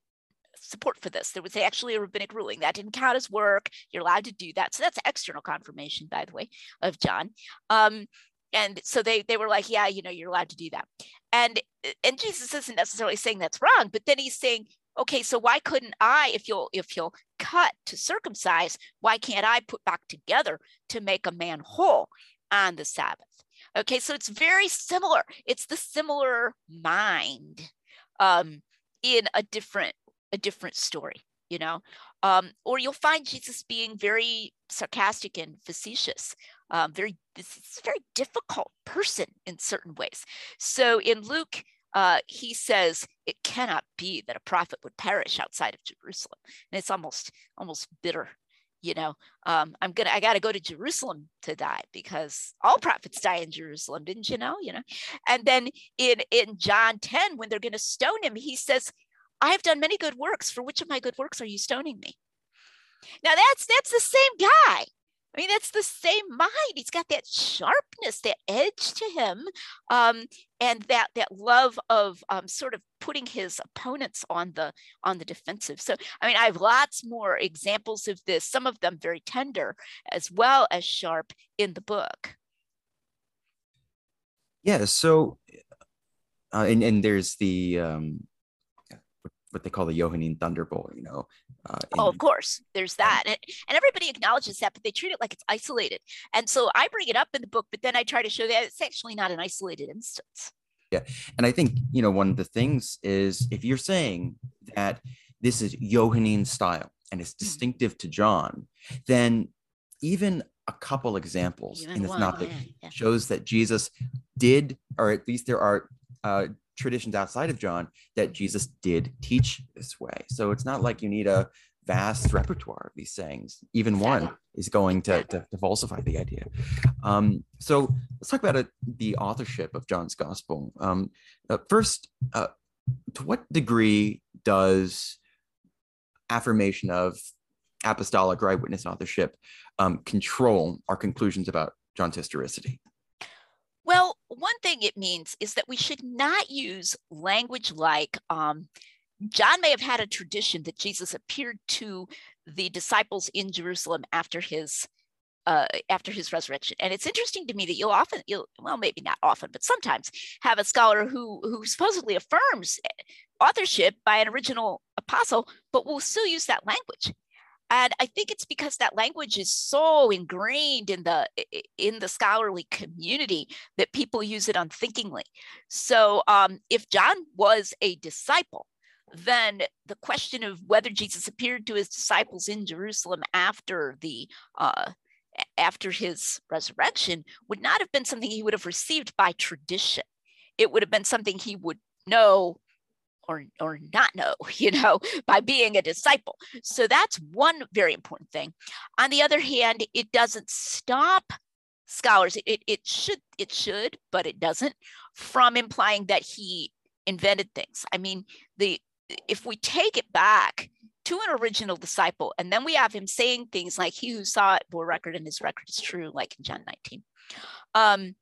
support for this. There was actually a rabbinic ruling that didn't count as work. You're allowed to do that. So that's external confirmation, by the way, of John. Um, and so they they were like, yeah, you know, you're allowed to do that. And and Jesus isn't necessarily saying that's wrong, but then he's saying, okay, so why couldn't I, if you'll if you'll cut to circumcise, why can't I put back together to make a man whole on the Sabbath? Okay, so it's very similar. It's the similar mind um, in a different a different story, you know. Um, or you'll find Jesus being very sarcastic and facetious, um, very this is a very difficult person in certain ways. So in Luke, uh, he says it cannot be that a prophet would perish outside of Jerusalem, and it's almost almost bitter. You know, um, I'm gonna I got to go to Jerusalem to die because all prophets die in Jerusalem, didn't you know? You know, and then in in John 10, when they're gonna stone him, he says, "I have done many good works. For which of my good works are you stoning me?" Now that's that's the same guy. I mean, that's the same mind. He's got that sharpness, that edge to him, um, and that that love of um, sort of putting his opponents on the on the defensive. So, I mean, I have lots more examples of this. Some of them very tender, as well as sharp, in the book. Yeah. So, uh, and and there's the um, what they call the Johannine Thunderbolt, you know. Uh, oh, of course, there's that, and, and everybody acknowledges that, but they treat it like it's isolated. And so I bring it up in the book, but then I try to show that it's actually not an isolated instance. Yeah, and I think you know one of the things is if you're saying that this is Johannine style and it's mm-hmm. distinctive to John, then even a couple examples even in the Synoptic yeah, yeah. shows that Jesus did, or at least there are uh, traditions outside of John that Jesus did teach this way. So it's not like you need a vast repertoire of these sayings. Even one is going to, to, to falsify the idea. Um, so let's talk about it, the authorship of John's Gospel. Um, uh, first, uh, to what degree does affirmation of apostolic or eyewitness authorship um, control our conclusions about John's historicity? One thing it means is that we should not use language like um, John may have had a tradition that Jesus appeared to the disciples in Jerusalem after his uh, after his resurrection. And it's interesting to me that you'll often, you'll well, maybe not often, but sometimes have a scholar who who supposedly affirms authorship by an original apostle, but will still use that language and i think it's because that language is so ingrained in the in the scholarly community that people use it unthinkingly. So um, if john was a disciple then the question of whether jesus appeared to his disciples in jerusalem after the uh, after his resurrection would not have been something he would have received by tradition. It would have been something he would know or or not know you know by being a disciple. So that's one very important thing. On the other hand it doesn't stop scholars it, it should it should but it doesn't from implying that he invented things. I mean the if we take it back to an original disciple and then we have him saying things like he who saw it bore record and his record is true like in john 19 um,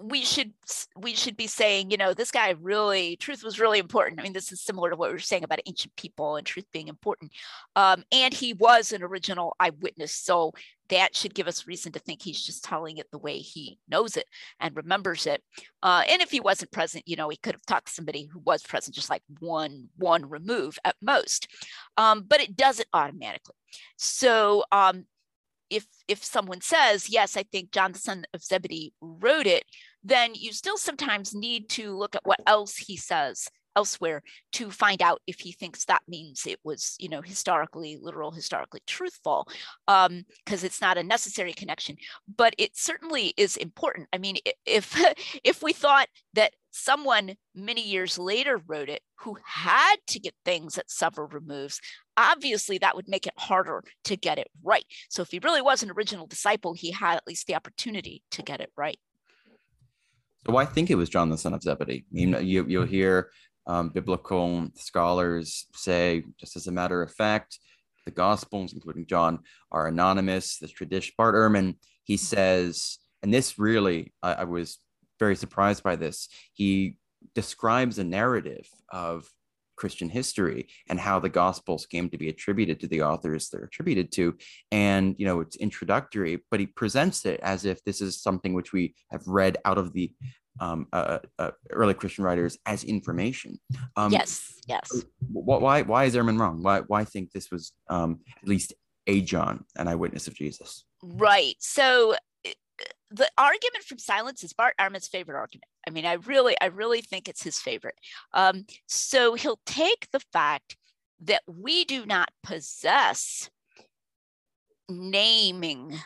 we should we should be saying you know this guy really truth was really important. I mean this is similar to what we were saying about ancient people and truth being important. Um, and he was an original eyewitness so that should give us reason to think he's just telling it the way he knows it and remembers it. Uh, and if he wasn't present you know he could have talked to somebody who was present just like one one remove at most. Um, but it doesn't automatically. So um, if if someone says yes i think john the son of zebedee wrote it then you still sometimes need to look at what else he says elsewhere to find out if he thinks that means it was you know historically literal historically truthful because um, it's not a necessary connection. But it certainly is important. I mean if if we thought that someone many years later wrote it who had to get things at several removes obviously that would make it harder to get it right. So if he really was an original disciple he had at least the opportunity to get it right so I think it was John the son of Zebedee. You, you you'll hear um, biblical scholars say, just as a matter of fact, the Gospels, including John, are anonymous. The tradition, Bart Ehrman, he says, and this really, I, I was very surprised by this. He describes a narrative of Christian history and how the Gospels came to be attributed to the authors they're attributed to. And, you know, it's introductory, but he presents it as if this is something which we have read out of the um, uh, uh, early Christian writers as information. Um, yes, yes. Why, why is Ehrman wrong? Why, why think this was um, at least a John, an eyewitness of Jesus? Right. So the argument from silence is Bart Ehrman's favorite argument. I mean, I really, I really think it's his favorite. Um, so he'll take the fact that we do not possess naming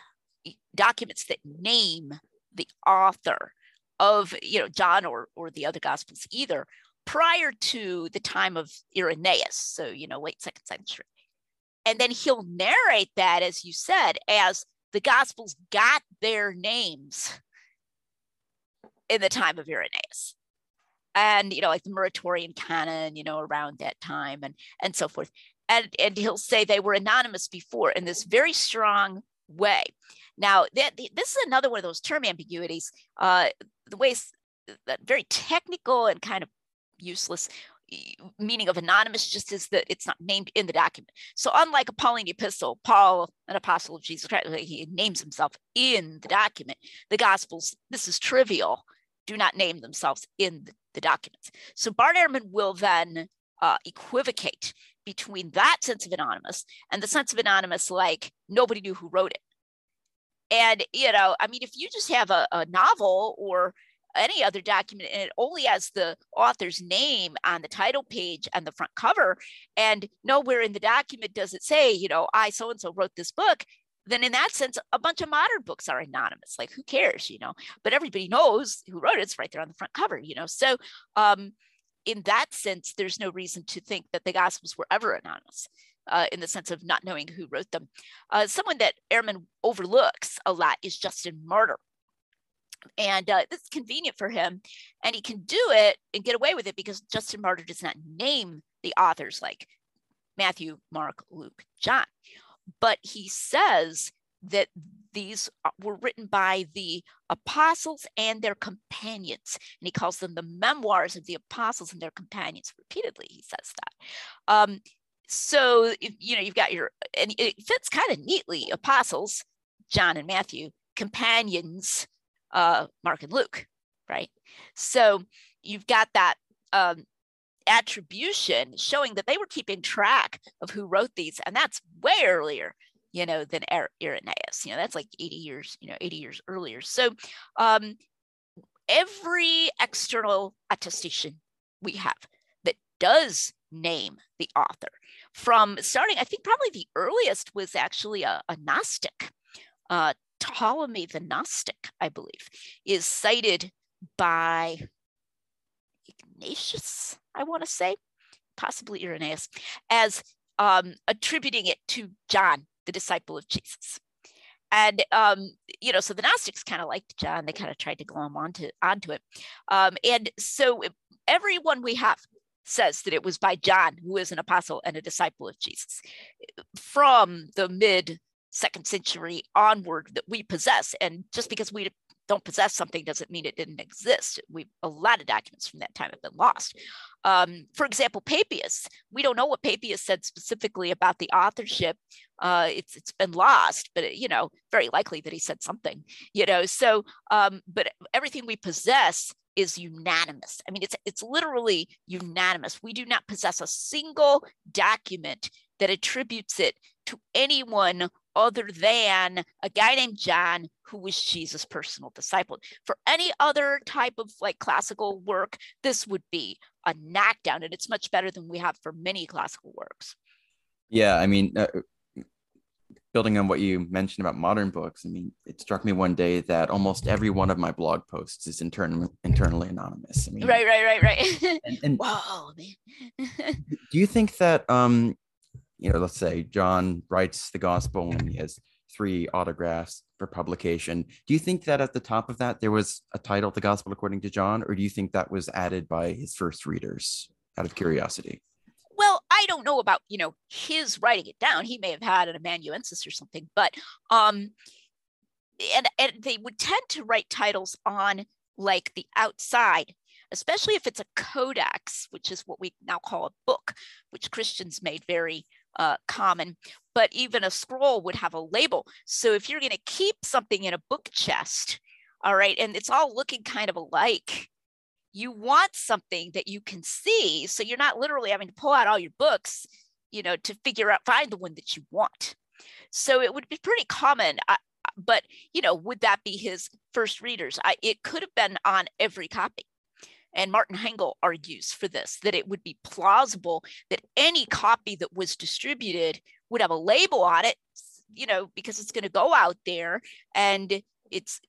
documents that name the author of, you know, John or or the other gospels either prior to the time of Irenaeus. So you know, late second century, and then he'll narrate that, as you said, as the Gospels got their names in the time of Irenaeus. And, you know, like the Muratorian canon, you know, around that time and, and so forth. And, and he'll say they were anonymous before in this very strong way. Now, that, this is another one of those term ambiguities. Uh, the ways that very technical and kind of useless meaning of anonymous just is that it's not named in the document. So unlike a Pauline epistle, Paul, an apostle of Jesus Christ, he names himself in the document. The Gospels, this is trivial, do not name themselves in the documents. So Bart Ehrman will then uh, equivocate between that sense of anonymous and the sense of anonymous like nobody knew who wrote it. And, you know, I mean, if you just have a, a novel or any other document and it only has the author's name on the title page and the front cover. And nowhere in the document does it say you know i so and so wrote this book. Then in that sense a bunch of modern books are anonymous. Like who cares you know? But everybody knows who wrote it. It's right there on the front cover you know? So um in that sense there's no reason to think that the gospels were ever anonymous uh, in the sense of not knowing who wrote them. Uh, someone that Ehrman overlooks a lot is Justin Martyr, and uh, this is convenient for him and he can do it and get away with it because justin martyr does not name the authors like matthew mark luke john. But he says that these were written by the apostles and their companions and he calls them the memoirs of the apostles and their companions repeatedly he says that. Um, so you know you've got your and it fits kind of neatly apostles john and matthew companions uh, Mark and Luke, right? So you've got that um, attribution showing that they were keeping track of who wrote these, and that's way earlier, you know, than Irenaeus. You know, that's like 80 years, you know, 80 years earlier. So um, every external attestation we have that does name the author from starting, I think probably the earliest was actually a, a Gnostic, uh, Ptolemy the Gnostic, I believe, is cited by Ignatius, I want to say, possibly Irenaeus, as um, attributing it to John, the disciple of Jesus. And um, you know, so the Gnostics kind of liked John; they kind of tried to glom onto onto it. Um, and so everyone we have says that it was by John, who is an apostle and a disciple of Jesus, from the mid second century onward that we possess. And just because we don't possess something doesn't mean it didn't exist. We a lot of documents from that time have been lost. Um, for example, Papias. We don't know what Papias said specifically about the authorship. Uh, it's it's been lost, but you know, very likely that he said something. You know, so um, but everything we possess is unanimous. I mean, it's it's literally unanimous. We do not possess a single document that attributes it to anyone other than a guy named John who was Jesus' personal disciple. For any other type of like classical work, this would be a knockdown, and it's much better than we have for many classical works. Yeah, I mean, uh, building on what you mentioned about modern books, I mean, it struck me one day that almost every one of my blog posts is intern- internally anonymous. I mean, right, right, right, right. and, and Whoa, man. do you think that um, you know, let's say John writes the gospel and he has three autographs for publication. Do you think that at the top of that there was a title, The Gospel According to John, or do you think that was added by his first readers out of curiosity? Well, I don't know about you know his writing it down. He may have had an amanuensis or something, but um, and and they would tend to write titles on like the outside especially if it's a codex, which is what we now call a book, which Christians made very uh, common. But even a scroll would have a label. So if you're going to keep something in a book chest, all right, and it's all looking kind of alike, you want something that you can see. So you're not literally having to pull out all your books, you know, to figure out, find the one that you want. So it would be pretty common. I, but you know would that be his first readers I, it could have been on every copy and Martin Hengel argues for this that it would be plausible that any copy that was distributed would have a label on it, you know, because it's going to go out there and it's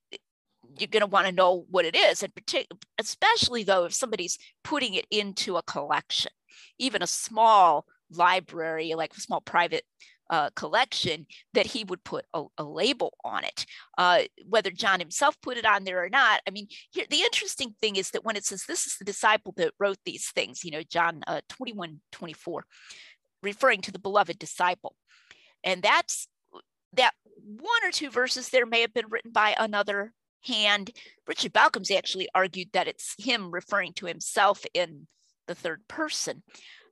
you're going to want to know what it is. And particularly especially though if somebody's putting it into a collection even a small library like a small private uh, collection that he would put a, a label on it. Uh, whether John himself put it on there or not, I mean, here, the interesting thing is that when it says this is the disciple that wrote these things, you know, John uh, 21, 24, referring to the beloved disciple. And that's that one or two verses there may have been written by another hand. Richard Bauckham's actually argued that it's him referring to himself in the third person.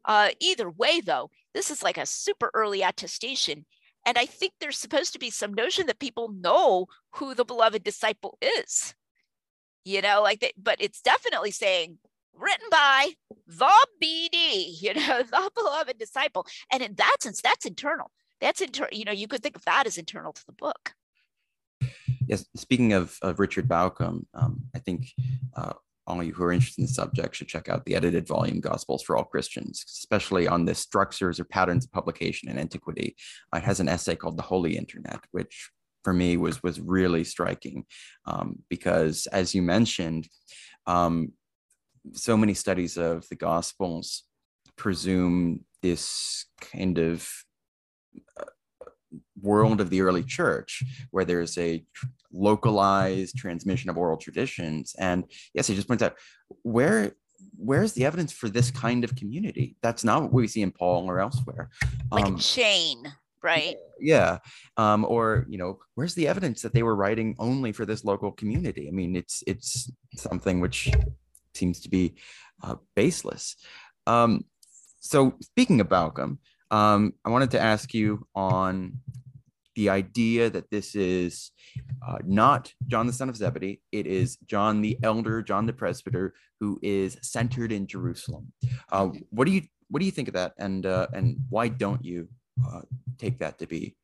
Uh, either way, though, this is like a super early attestation. And I think there's supposed to be some notion that people know who the beloved disciple is. You know, like that, but it's definitely saying written by the BD, you know, the beloved disciple. And in that sense, that's internal. That's internal, you know, you could think of that as internal to the book. Yes, speaking of, of Richard Bauckham, um, I think uh, all you who are interested in the subject should check out the edited volume Gospels for All Christians, especially on the structures or patterns of publication in antiquity. Uh, it has an essay called The Holy Internet, which for me was was really striking um, because, as you mentioned, um, so many studies of the Gospels presume this kind of uh, world of the early church where there's a localized transmission of oral traditions. And yes he just points out where where's the evidence for this kind of community? That's not what we see in paul or elsewhere. Like um, a chain right? Yeah um, or you know where's the evidence that they were writing only for this local community? I mean it's it's something which seems to be uh, baseless. Um, so speaking of Bauckham, um, I wanted to ask you on the idea that this is uh, not John the son of Zebedee, it is John the elder, John the presbyter, who is centered in Jerusalem. Uh, what do you what do you think of that, and uh, and why don't you uh, take that to be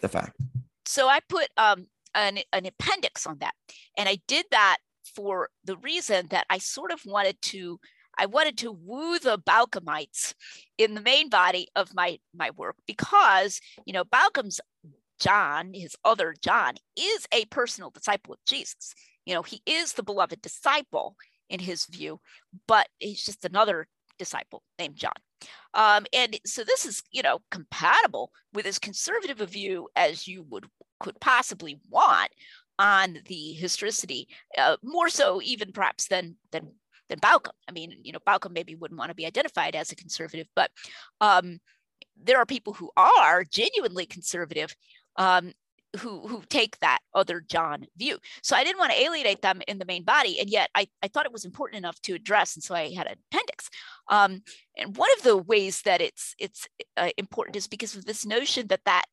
the fact? So I put um, an, an appendix on that, and I did that for the reason that I sort of wanted to I wanted to woo the Bauckhamites in the main body of my my work because you know Bauckham's John, his other John, is a personal disciple of Jesus. You know, he is the beloved disciple in his view, but he's just another disciple named John. Um, and so this is, you know, compatible with as conservative a view as you would could possibly want on the historicity, uh, more so even perhaps than than than Bauckham. I mean, you know, Bauckham maybe wouldn't want to be identified as a conservative, but um, there are people who are genuinely conservative um, who who take that other John view. So I didn't want to alienate them in the main body, and yet I, I thought it was important enough to address, and so I had an appendix. Um, and one of the ways that it's it's uh, important is because of this notion that that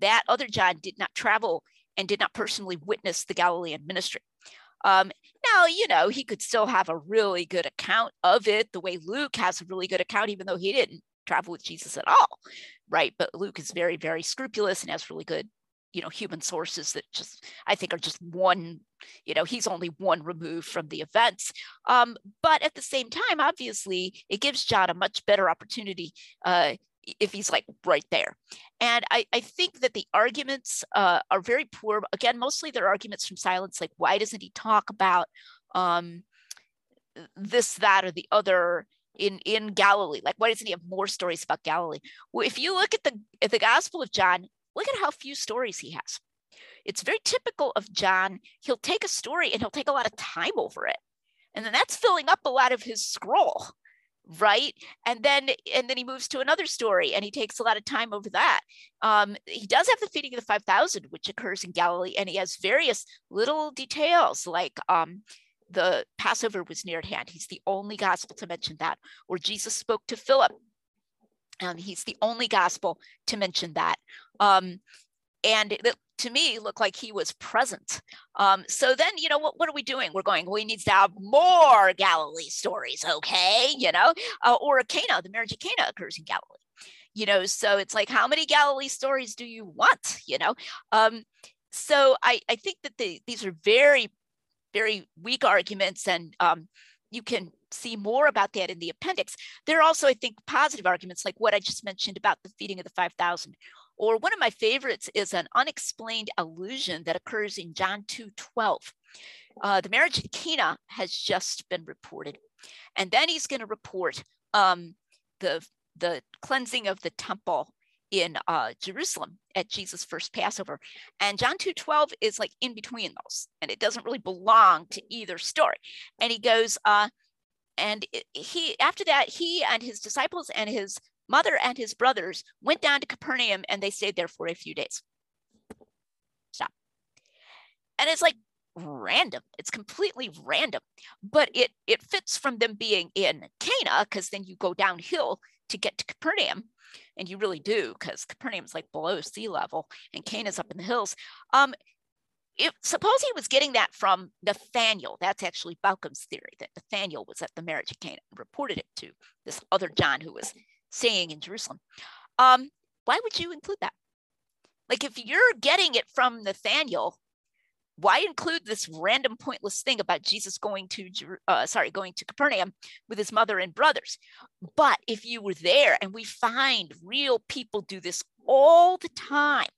that other John did not travel and did not personally witness the Galilean ministry. Um, now, you know, he could still have a really good account of it, the way Luke has a really good account, even though he didn't travel with Jesus at all, right? But Luke is very, very scrupulous and has really good, you know, human sources that just, I think, are just one, you know, he's only one removed from the events. Um, but at the same time, obviously, it gives John a much better opportunity uh, if he's like right there. And I, I think that the arguments uh, are very poor. Again, mostly they're arguments from silence, like why doesn't he talk about um, this, that, or the other in in Galilee? Like why doesn't he have more stories about Galilee? Well, if you look at the at the Gospel of John, look at how few stories he has. It's very typical of John. He'll take a story and he'll take a lot of time over it. And then that's filling up a lot of his scroll right and then and then he moves to another story and he takes a lot of time over that um, he does have the feeding of the 5000 which occurs in galilee and he has various little details like um, the passover was near at hand he's the only gospel to mention that or jesus spoke to philip um, he's the only gospel to mention that um, and it, to me looked like he was present. Um, so then, you know, what, what are we doing? We're going, we need to have more Galilee stories, okay? You know, uh, or a Cana, the marriage of Cana occurs in Galilee. You know, so it's like, how many Galilee stories do you want? You know, um, so I, I think that the, these are very, very weak arguments, and um, you can see more about that in the appendix. There are also, I think, positive arguments like what I just mentioned about the feeding of the 5,000 or one of my favorites is an unexplained allusion that occurs in John 2:12. Uh, the marriage of Cana has just been reported, and then he's going to report um, the the cleansing of the temple in uh, Jerusalem at Jesus' first Passover. And John 2:12 is like in between those, and it doesn't really belong to either story. And he goes, uh, and he after that, he and his disciples and his mother and his brothers went down to Capernaum and they stayed there for a few days. Stop. And it's like random. It's completely random, but it it fits from them being in Cana because then you go downhill to get to Capernaum, and you really do because Capernaum's like below sea level and Cana is up in the hills. Um, if, suppose he was getting that from Nathaniel. That's actually Bauckham's theory that Nathaniel was at the marriage of Cana and reported it to this other John who was saying in Jerusalem. Um, why would you include that? Like if you're getting it from Nathaniel, why include this random pointless thing about Jesus going to uh, sorry going to Capernaum with his mother and brothers? But if you were there, and we find real people do this all the time,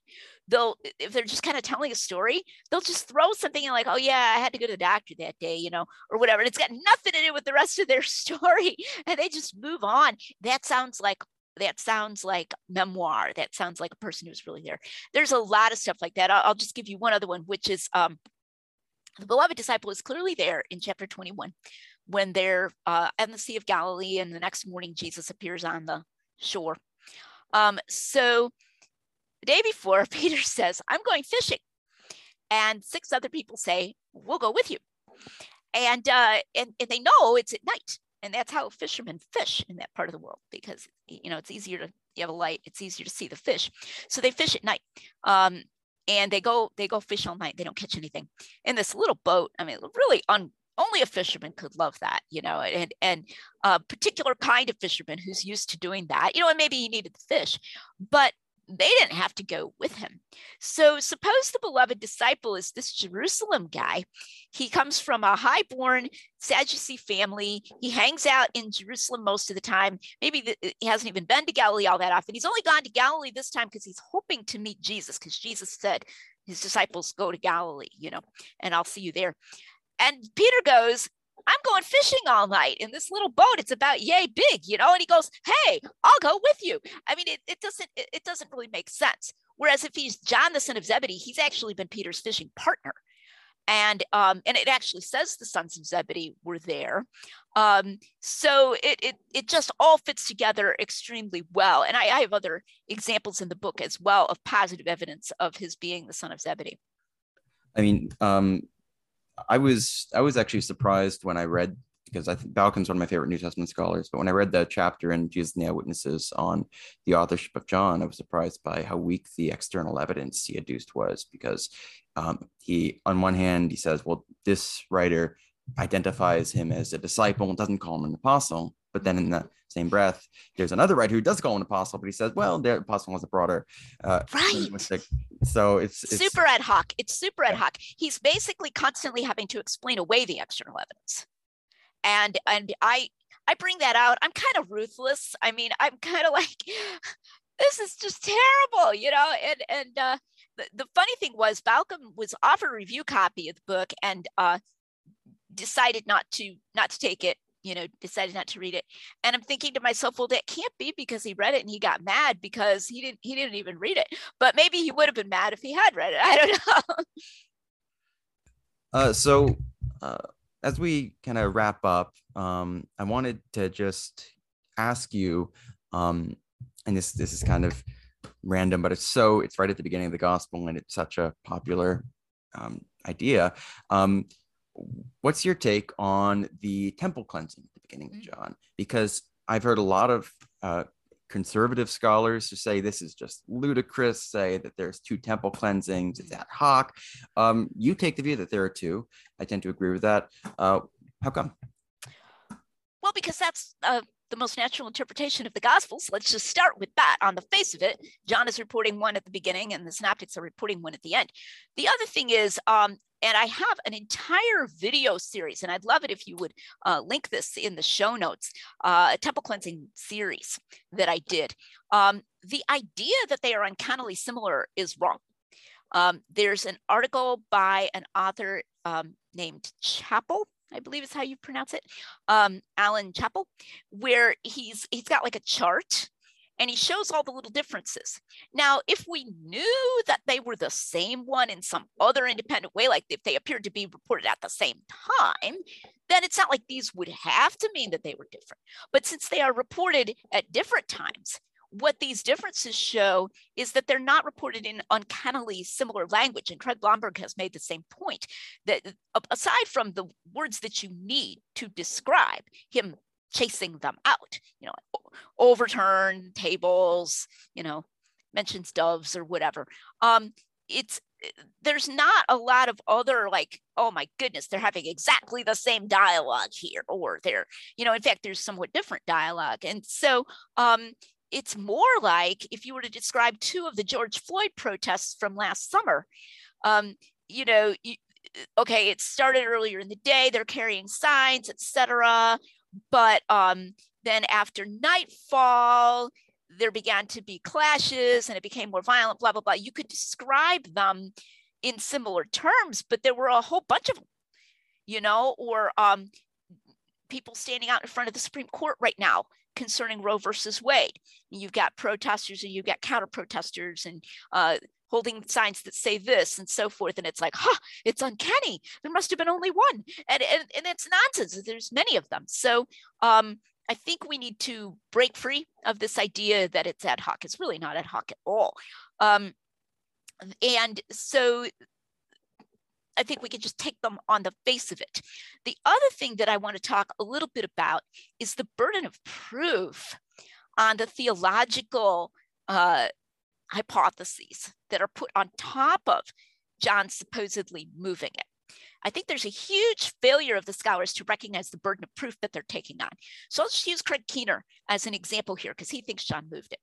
they'll if they're just kind of telling a story, they'll just throw something in like, oh yeah, I had to go to the doctor that day, you know, or whatever. And it's got nothing to do with the rest of their story. And they just move on. That sounds like that sounds like memoir. That sounds like a person who's really there. There's a lot of stuff like that. I'll, I'll just give you one other one, which is um, the beloved disciple is clearly there in chapter 21 when they're uh, on the Sea of Galilee, and the next morning Jesus appears on the shore. Um, so the day before, Peter says, I'm going fishing. And six other people say, We'll go with you. And, uh, and, and they know it's at night. And that's how fishermen fish in that part of the world because, you know, it's easier to, you have a light, it's easier to see the fish. So they fish at night. Um, and they go they go fish all night they don't catch anything in this little boat i mean really un, only a fisherman could love that you know and and a particular kind of fisherman who's used to doing that you know and maybe he needed the fish but they didn't have to go with him. So suppose the beloved disciple is this Jerusalem guy. He comes from a highborn Sadducee family. He hangs out in Jerusalem most of the time. Maybe the, he hasn't even been to Galilee all that often. He's only gone to Galilee this time because he's hoping to meet Jesus because Jesus said his disciples go to Galilee, you know, and I'll see you there. And Peter goes, I'm going fishing all night in this little boat. It's about yay big, you know? And he goes, Hey, I'll go with you. I mean, it, it doesn't it, it doesn't really make sense. Whereas if he's John, the son of Zebedee, he's actually been Peter's fishing partner. And um, and it actually says the sons of Zebedee were there. Um, so it, it it just all fits together extremely well. And I, I have other examples in the book as well of positive evidence of his being the son of Zebedee. I mean, um, I was I was actually surprised when I read because I think Bauckham's one of my favorite New Testament scholars. But when I read the chapter in Jesus and the Eyewitnesses on the authorship of John, I was surprised by how weak the external evidence he adduced was. Because um, he, on one hand, he says, "Well, this writer identifies him as a disciple doesn't call him an apostle." But then in the same breath, there's another writer who does call him an apostle, but he says, well, the apostle was a broader uh, right. So it's, it's, super ad hoc. It's super ad hoc. He's basically constantly having to explain away the external evidence. And and I I bring that out. I'm kind of ruthless. I mean, I'm kind of like, this is just terrible, you know. And and uh, the, the funny thing was, Bauckham was offered a review copy of the book and uh, decided not to not to take it you know, decided not to read it. And I'm thinking to myself, well, that can't be because he read it and he got mad because he didn't he didn't even read it. But maybe he would have been mad if he had read it. I don't know. uh, so uh, as we kind of wrap up, um, I wanted to just ask you, um, and this this is kind of random, but it's so it's right at the beginning of the gospel, and it's such a popular um, idea. Um, what's your take on the temple cleansing at the beginning of mm. John? Because I've heard a lot of uh, conservative scholars to say this is just ludicrous, say that there's two temple cleansings, it's ad hoc. Um, you take the view that there are two. I tend to agree with that. Uh, how come? Well, because that's uh, the most natural interpretation of the Gospels. Let's just start with that. On the face of it, John is reporting one at the beginning, and the Synoptics are reporting one at the end. The other thing is, um, and I have an entire video series, and I'd love it if you would uh, link this in the show notes, uh, a temple cleansing series that I did. Um, the idea that they are uncannily similar is wrong. Um, there's an article by an author um, named Chappell I believe is how you pronounce it, um, Alan Chapple, where he's he's got like a chart and he shows all the little differences. Now, if we knew that they were the same one in some other independent way, like if they appeared to be reported at the same time, then it's not like these would have to mean that they were different. But since they are reported at different times, what these differences show is that they're not reported in uncannily similar language. And Craig Blomberg has made the same point that aside from the words that you need to describe him chasing them out, you know, overturn tables, you know, mentions doves or whatever. Um, it's there's not a lot of other like oh my goodness they're having exactly the same dialogue here or they're you know in fact there's somewhat different dialogue and so um it's more like if you were to describe two of the George Floyd protests from last summer, um, you know, you, okay, it started earlier in the day, they're carrying signs, etc. But um, then after nightfall, there began to be clashes and it became more violent, blah, blah, blah. You could describe them in similar terms, but there were a whole bunch of them, you know, or um, people standing out in front of the Supreme Court right now concerning Roe versus Wade. You've got protesters and you've got counter protesters and uh, holding signs that say this and so forth. And it's like, huh, it's uncanny. There must have been only one. And, and, and it's nonsense. There's many of them. So um, I think we need to break free of this idea that it's ad hoc. It's really not ad hoc at all. Um, and so I think we can just take them on the face of it. The other thing that I want to talk a little bit about is the burden of proof on the theological uh, hypotheses that are put on top of John supposedly moving it. I think there's a huge failure of the scholars to recognize the burden of proof that they're taking on. So I'll just use Craig Keener as an example here because he thinks John moved it.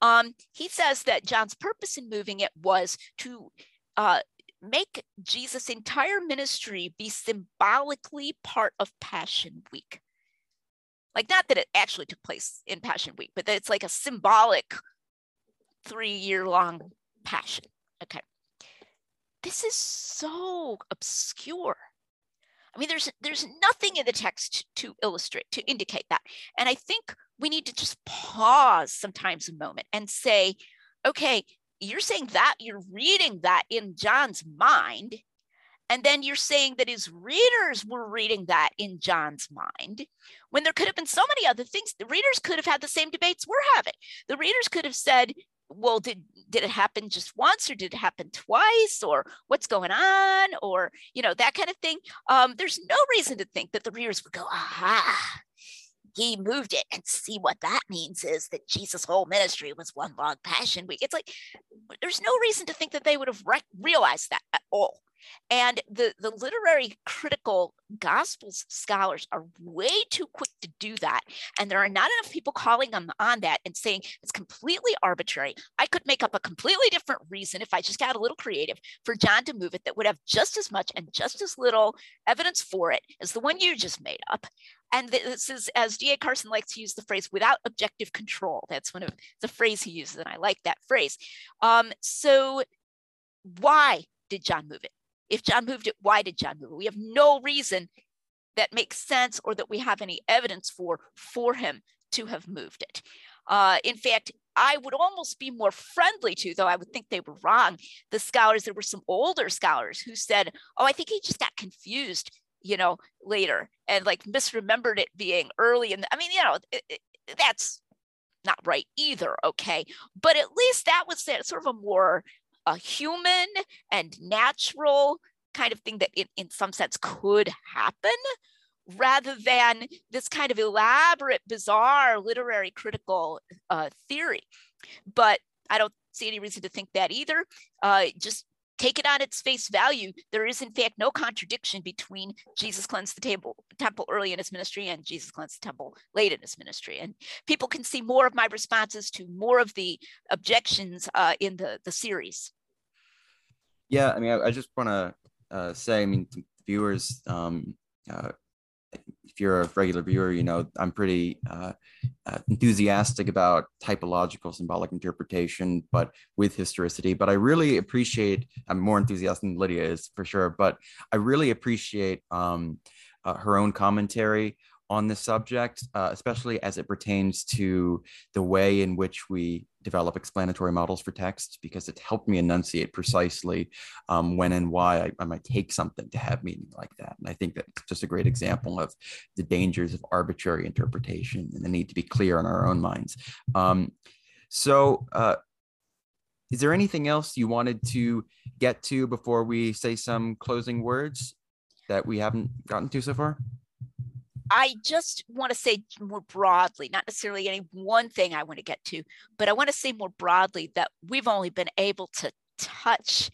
Um, he says that John's purpose in moving it was to uh, make Jesus' entire ministry be symbolically part of Passion Week. Like, not that it actually took place in Passion Week, but that it's like a symbolic three year long passion. Okay. This is so obscure. I mean, there's there's nothing in the text to illustrate, to indicate that. And I think we need to just pause sometimes a moment and say, okay, you're saying that you're reading that in John's mind. And then you're saying that his readers were reading that in John's mind when there could have been so many other things. The readers could have had the same debates we're having. The readers could have said, well, did, did it happen just once or did it happen twice or what's going on or, you know, that kind of thing. Um, there's no reason to think that the readers would go, aha, he moved it and see what that means is that jesus whole ministry was one long passion week. It's like there's no reason to think that they would have re- realized that at all and the, the literary critical gospels scholars are way too quick to do that. And there are not enough people calling them on that and saying it's completely arbitrary. I could make up a completely different reason if I just got a little creative for John to move it that would have just as much and just as little evidence for it as the one you just made up. And this is, as D.A. Carson likes to use the phrase, without objective control. That's one of the phrase he uses, and I like that phrase. Um, so why did John move it? If John moved it, why did John move it? We have no reason that makes sense or that we have any evidence for for him to have moved it. Uh, in fact, I would almost be more friendly to, though I would think they were wrong, the scholars. There were some older scholars who said, "Oh, I think he just got confused, you know, later and like misremembered it being early." And I mean, you know, it, it, that's not right either, okay? But at least that was sort of a more a human and natural kind of thing that in, in some sense could happen rather than this kind of elaborate, bizarre literary critical uh, theory. But I don't see any reason to think that either. Uh, just take it on its face value. There is, in fact, no contradiction between Jesus cleansed the table, temple early in his ministry and Jesus cleansed the temple late in his ministry. And people can see more of my responses to more of the objections uh, in the, the series. Yeah, I mean, I, I just want to uh, say, I mean, viewers, um, uh, if you're a regular viewer, you know I'm pretty uh, uh, enthusiastic about typological symbolic interpretation, but with historicity. But I really appreciate. I'm more enthusiastic than Lydia is for sure, but I really appreciate um, uh, her own commentary on this subject, uh, especially as it pertains to the way in which we develop explanatory models for text, because it helped me enunciate precisely um, when and why I, I, might take something to have meaning like that. And I think that's just a great example of the dangers of arbitrary interpretation and the need to be clear in our own minds. Um, so, uh, is there anything else you wanted to get to before we say some closing words that we haven't gotten to so far? I just want to say more broadly, not necessarily any one thing I want to get to, but I want to say more broadly that we've only been able to touch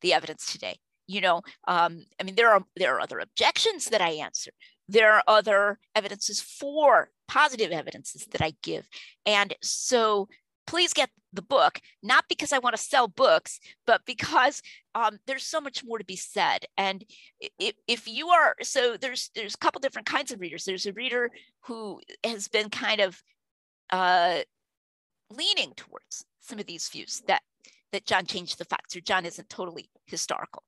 the evidence today. You know, um, I mean, there are there are other objections that I answer. There are other evidences for positive evidences that I give, and so please get the book, not because I want to sell books, but because um, there's so much more to be said. And if, if you are, so there's there's a couple different kinds of readers. There's a reader who has been kind of uh, leaning towards some of these views that that John changed the facts or John isn't totally historical.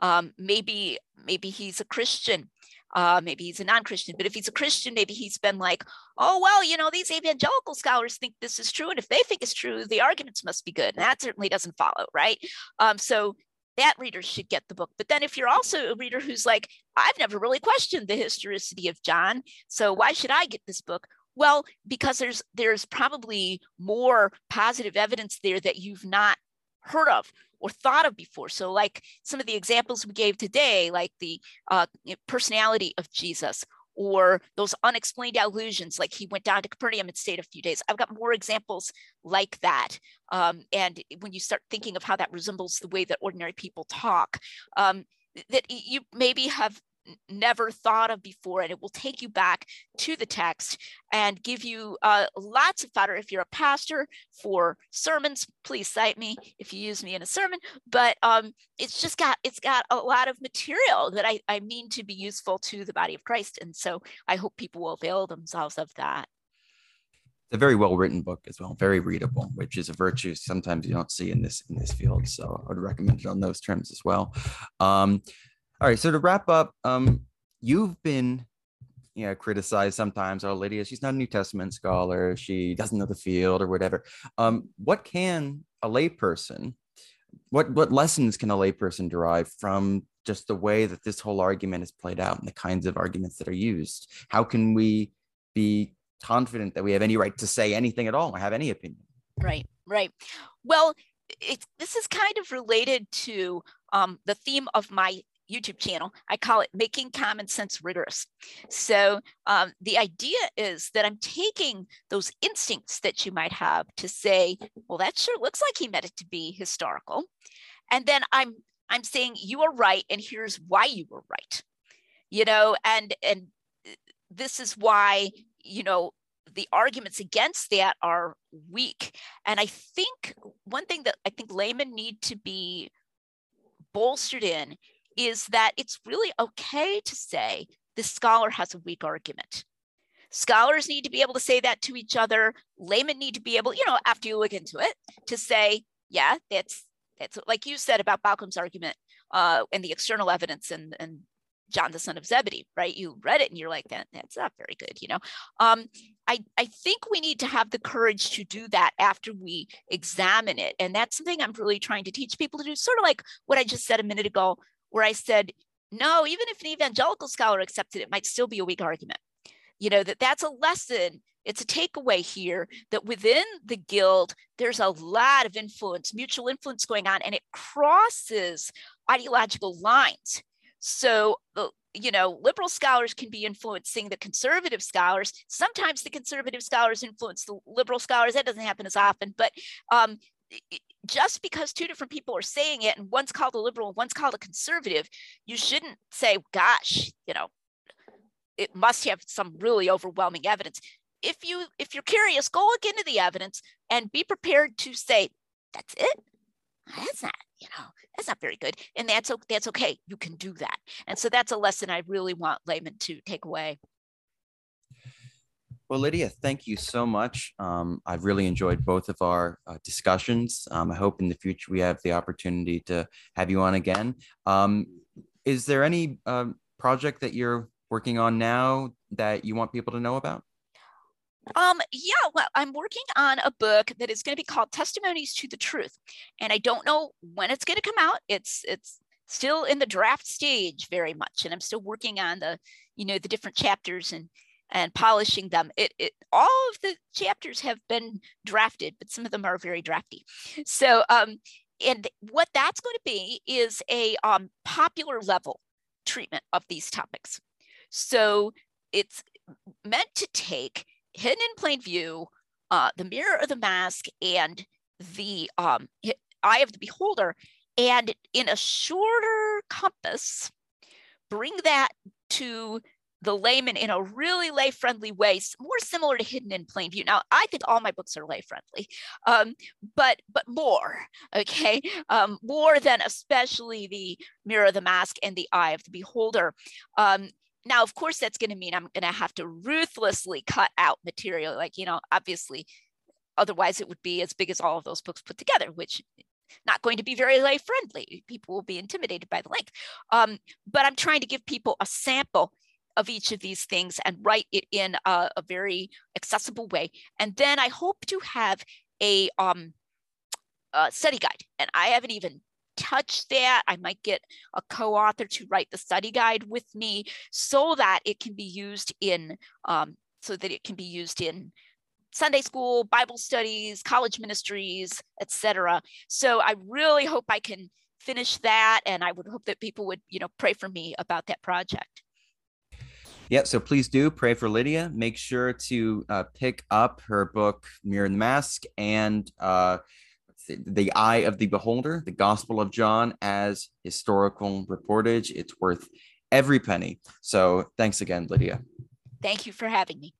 Um, maybe maybe he's a Christian uh, maybe he's a non-Christian, but if he's a Christian, maybe he's been like, oh, well, you know, these evangelical scholars think this is true. And if they think it's true, the arguments must be good. And that certainly doesn't follow, right? Um, so that reader should get the book. But then if you're also a reader who's like, I've never really questioned the historicity of John, so why should I get this book? Well, because there's there's probably more positive evidence there that you've not heard of or thought of before. So, like some of the examples we gave today, like the uh, personality of Jesus, or those unexplained allusions, like he went down to Capernaum and stayed a few days. I've got more examples like that. Um, and when you start thinking of how that resembles the way that ordinary people talk, um, that you maybe have never thought of before and it will take you back to the text and give you uh, lots of fodder. If you're a pastor for sermons please cite me if you use me in a sermon but um, it's just got it's got a lot of material that I, I mean to be useful to the body of christ and so i hope people will avail themselves of that. It's a very well written book as well very readable which is a virtue sometimes you don't see in this in this field so i would recommend it on those terms as well. Um, all right. So to wrap up, um, you've been know, criticized sometimes. Oh, Lydia, she's not a New Testament scholar. She doesn't know the field or whatever. Um, what can a layperson, what what lessons can a layperson derive from just the way that this whole argument is played out and the kinds of arguments that are used? How can we be confident that we have any right to say anything at all or have any opinion? Right, right. Well, it, this is kind of related to um, the theme of my YouTube channel. I call it Making Common Sense Rigorous. So um, the idea is that I'm taking those instincts that you might have to say, well, that sure looks like he meant it to be historical. And then I'm I'm saying you are right, and here's why you were right. You know, and and uh, this is why, you know, the arguments against that are weak. And I think one thing that I think laymen need to be bolstered in is that it's really okay to say the scholar has a weak argument. Scholars need to be able to say that to each other. Laymen need to be able, you know, after you look into it, to say, yeah, that's that's like you said about Bauckham's argument uh, and the external evidence and and John the son of Zebedee, right? You read it and you're like, that that's not very good, you know. Um, I I think we need to have the courage to do that after we examine it, and that's something I'm really trying to teach people to do. Sort of like what I just said a minute ago where I said, no, even if an evangelical scholar accepted it, might still be a weak argument. you know, that that's a lesson. It's a takeaway here that within the guild, there's a lot of influence, mutual influence going on, and it crosses ideological lines. So you know, liberal scholars can be influencing the conservative scholars. Sometimes the conservative scholars influence the liberal scholars. That doesn't happen as often, but um, just because two different people are saying it and one's called a liberal and one's called a conservative, you shouldn't say, gosh, you know, it must have some really overwhelming evidence. If you if you're curious, go look into the evidence and be prepared to say, that's it. That's not you know, that's not very good. And that's that's okay. You can do that. And so that's a lesson I really want laymen to take away. Well, Lydia, thank you so much. Um, I've really enjoyed both of our uh, discussions. Um, I hope in the future we have the opportunity to have you on again. Um, is there any uh, project that you're working on now that you want people to know about? Um, yeah, well, I'm working on a book that is going to be called Testimonies to the Truth, and I don't know when it's going to come out. It's it's still in the draft stage very much, and I'm still working on the you know the different chapters and and polishing them. It, it all of the chapters have been drafted, but some of them are very drafty. So um, and what that's going to be is a um, popular level treatment of these topics. So it's meant to take hidden in plain view, uh, the mirror or the mask, and the um, eye of the beholder, and in a shorter compass, bring that to the layman in a really lay friendly way, more similar to Hidden in Plain View. Now, I think all my books are lay friendly, um, but but more, okay, um, more than especially the Mirror the Mask and the Eye of the Beholder. Um, now, of course, that's going to mean I'm going to have to ruthlessly cut out material. Like, you know, obviously, otherwise it would be as big as all of those books put together, which not going to be very lay friendly. People will be intimidated by the length. Um, but I'm trying to give people a sample of each of these things and write it in a, a very accessible way. And then I hope to have a, um, a study guide. And I haven't even touched that. I might get a co-author to write the study guide with me so that it can be used in, um, so that it can be used in Sunday school, Bible studies, college ministries, etc. So I really hope I can finish that, and I would hope that people would, you know, pray for me about that project. Yeah, so please do pray for Lydia. Make sure to uh, pick up her book, Mirror and the Mask, and uh, the eye of the beholder, the Gospel of John as historical reportage. It's worth every penny. So thanks again, Lydia. Thank you for having me.